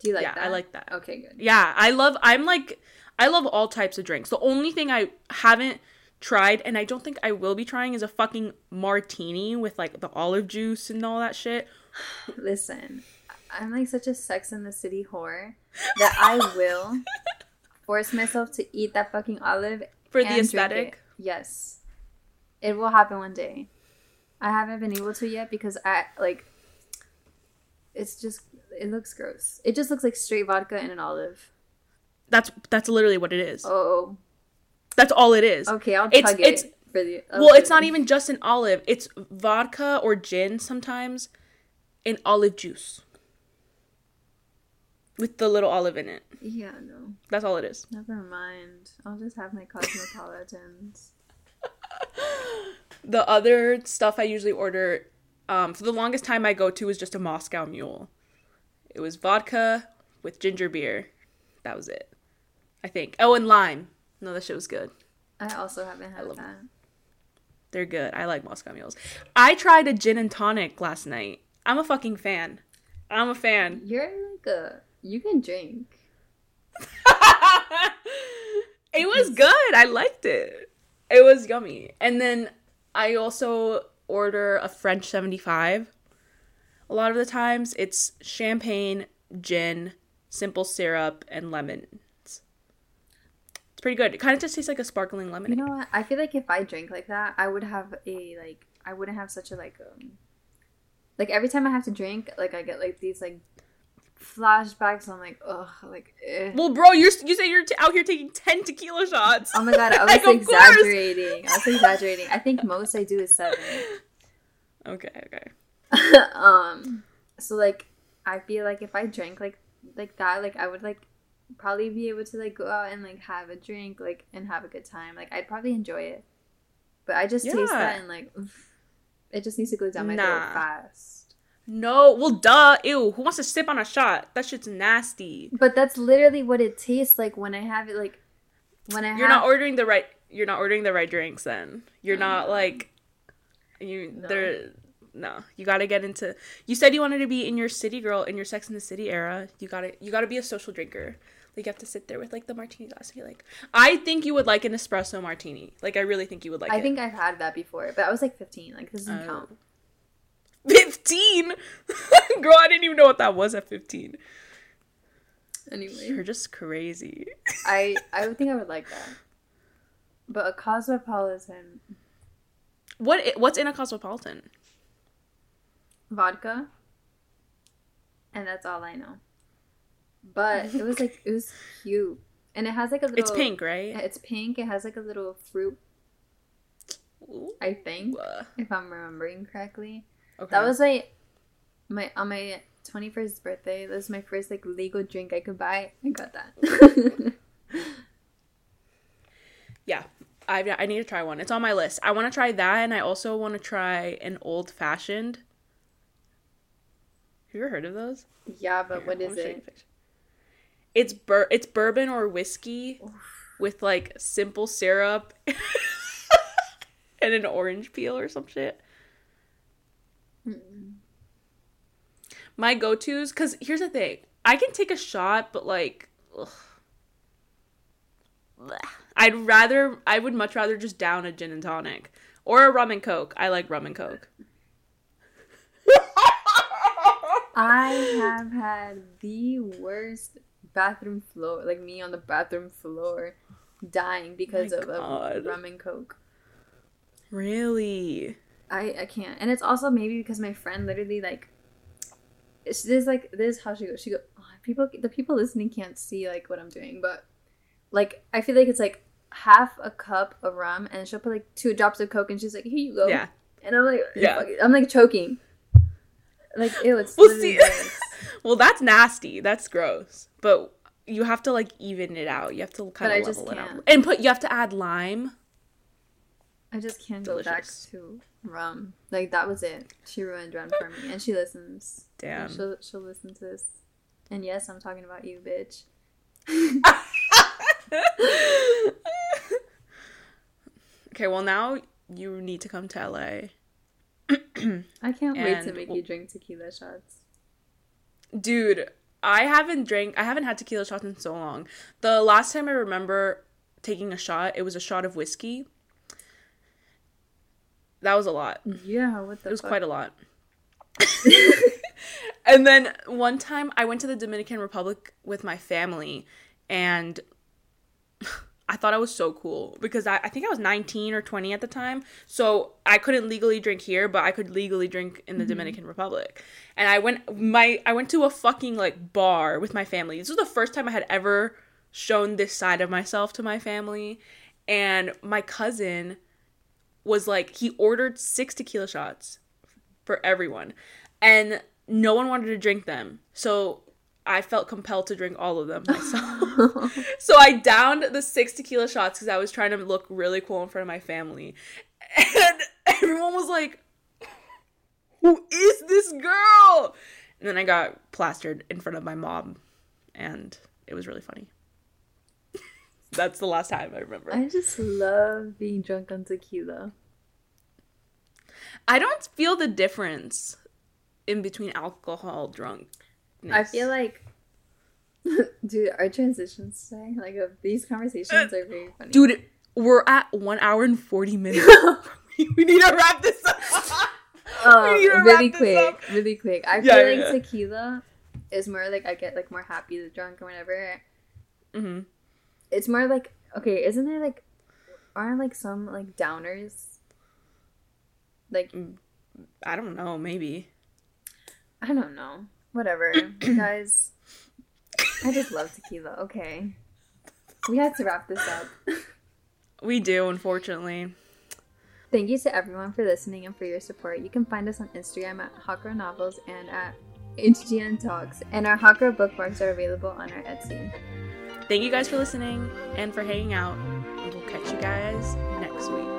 Do you like Yeah, that? I like that. Okay, good. Yeah, I love I'm like I love all types of drinks. The only thing I haven't tried and I don't think I will be trying is a fucking martini with like the olive juice and all that shit. *sighs* Listen, I'm like such a Sex in the City whore that I will *laughs* force myself to eat that fucking olive For the and aesthetic? it. Yes, it will happen one day. I haven't been able to yet because I like. It's just it looks gross. It just looks like straight vodka and an olive. That's that's literally what it is. Oh, That's all it is. okay. I'll It's- chug it's- it for the. Well, it's not even just an olive. It's vodka or gin sometimes in olive juice. With the little olive in it. Yeah, no. That's all it is. Never mind. I'll just have my cosmopolitans. *laughs* The other stuff I usually order, um, for the longest time I go to is just a Moscow Mule. It was vodka with ginger beer. That was it. I think. Oh, and lime. No, that shit was good. I also haven't had love that. They're good. I like Moscow Mules. I tried a gin and tonic last night. I'm a fucking fan. I'm a fan. You're like a. You can drink. *laughs* it was good. I liked it. It was yummy. And then I also order a French 75. A lot of the times it's champagne, gin, simple syrup, and lemons. It's pretty good. It kind of just tastes like a sparkling lemonade. You know what? I feel like if I drank like that, I would have a like. I wouldn't have such a like um. Like every time I have to drink, like I get like these like flashbacks. I'm like, ugh, like. Eh. Well, bro, you're you say you're t- out here taking 10 tequila shots. Oh my god, I *laughs* was Like, exaggerating. I was exaggerating. I think most I do is seven. *laughs* Okay, okay. *laughs* um so like i feel like if i drank like like that like i would like probably be able to like go out and like have a drink like and have a good time like i'd probably enjoy it but i just taste that and like oof, it just needs to go down my Nah. throat fast No, well, duh. Ew. Who wants to sip on a shot? That shit's nasty. but that's literally what it tastes like when i have it like when i You're have not ordering the right. You're not ordering the right drinks. Then you're not like you. No. They're no. You got to get into. You said you wanted to be in your city girl in your Sex in the City era. You got to. You got to be a social drinker. Like you have to sit there with like the martini glass be like, I think you would like an espresso martini. Like I really think you would like i it. think i've had that before but i was like 15 like this doesn't Oh. count 15 *laughs* girl i didn't even know what that was at 15 anyway. You're just crazy. *laughs* I i would think i would like that. But a cosmopolitan. What what's in a cosmopolitan? Vodka. And that's all i know. But it was like it was cute. And it has like a little it's pink right? It's pink. It has like a little fruit Ooh, i think if i'm remembering correctly okay. that was like my on my 21st birthday that was my first like legal drink i could buy. I got that. *laughs* Yeah. I, I need to try one. It's on my list. I want to try that and i also want to try an old fashioned have you ever heard of those? Yeah but what Here, is show you it? it's bur- it's bourbon or whiskey with like simple syrup *laughs* and an orange peel or some shit Mm-mm. my go-to's because here's the thing i can take a shot but like ugh. I'd rather i would much rather just down a gin and tonic or a rum and coke i like rum and coke I have had the worst bathroom floor, like me on the bathroom floor, dying because of a rum and coke. really I I can't, and it's also maybe because my friend literally like, it's this like this is how she goes. She go, oh, people the people listening can't see like what I'm doing, but like I feel like it's like half a cup of rum, and she'll put like two drops of coke, and she's like, here you go, yeah. And I'm like, Yeah. I'm like choking, like ew, it's Well, see- *laughs* well that's nasty. That's gross. But you have to like even it out. You have to kind of just level it out. and put you have to add lime. I just can't go back Delicious. to rum. Like that was it. She ruined rum for me, and she listens. damn She'll she'll listen to this. And yes, I'm talking about you, bitch. *laughs* okay well now you need to come to la *clears throat* I can't wait to make you drink tequila shots. Dude, I haven't drank I haven't had tequila shots in so long. The last time I remember taking a shot, it was a shot of whiskey. That was a lot. Yeah, what the It was fuck? quite a lot. *laughs* and then one time I went to the Dominican Republic with my family and *laughs* I thought I was so cool because I, I think I was 19 or 20 at the time. So I couldn't legally drink here, but I could legally drink in the mm-hmm. Dominican Republic. And I went my I went to a fucking like bar with my family. This was the first time I had ever shown this side of myself to my family. And my cousin was like he ordered 6 tequila shots for everyone. And no one wanted to drink them. So I felt compelled to drink all of them myself. *laughs* so I downed the six tequila shots because I was trying to look really cool in front of my family. And everyone was like, Who is this girl? And then I got plastered in front of my mom. And it was really funny. That's the last time I remember. I just love being drunk on tequila. I don't feel the difference in between alcohol drunk I feel like, *laughs* dude, our transitions today, like of these conversations, are very funny. Dude, we're at one hour and forty minutes. *laughs* *laughs* we need to wrap this up. Uh, really quick, really quick. I yeah, feel yeah, like yeah. tequila is more like I get like more happy the drunk or whatever. Mm-hmm. It's more like okay, isn't there like aren't like some like downers? Like mm, I don't know, maybe. I don't know. Whatever, *clears throat* guys. I just love tequila. Okay, we had to wrap this up. we do, unfortunately. Thank you to everyone for listening and for your support. You can find us on Instagram at Hot Girl Novels and at HGN Talks, and our Hot Girl bookmarks are available on our Etsy. Thank you guys for listening and for hanging out. And we'll catch you guys next week.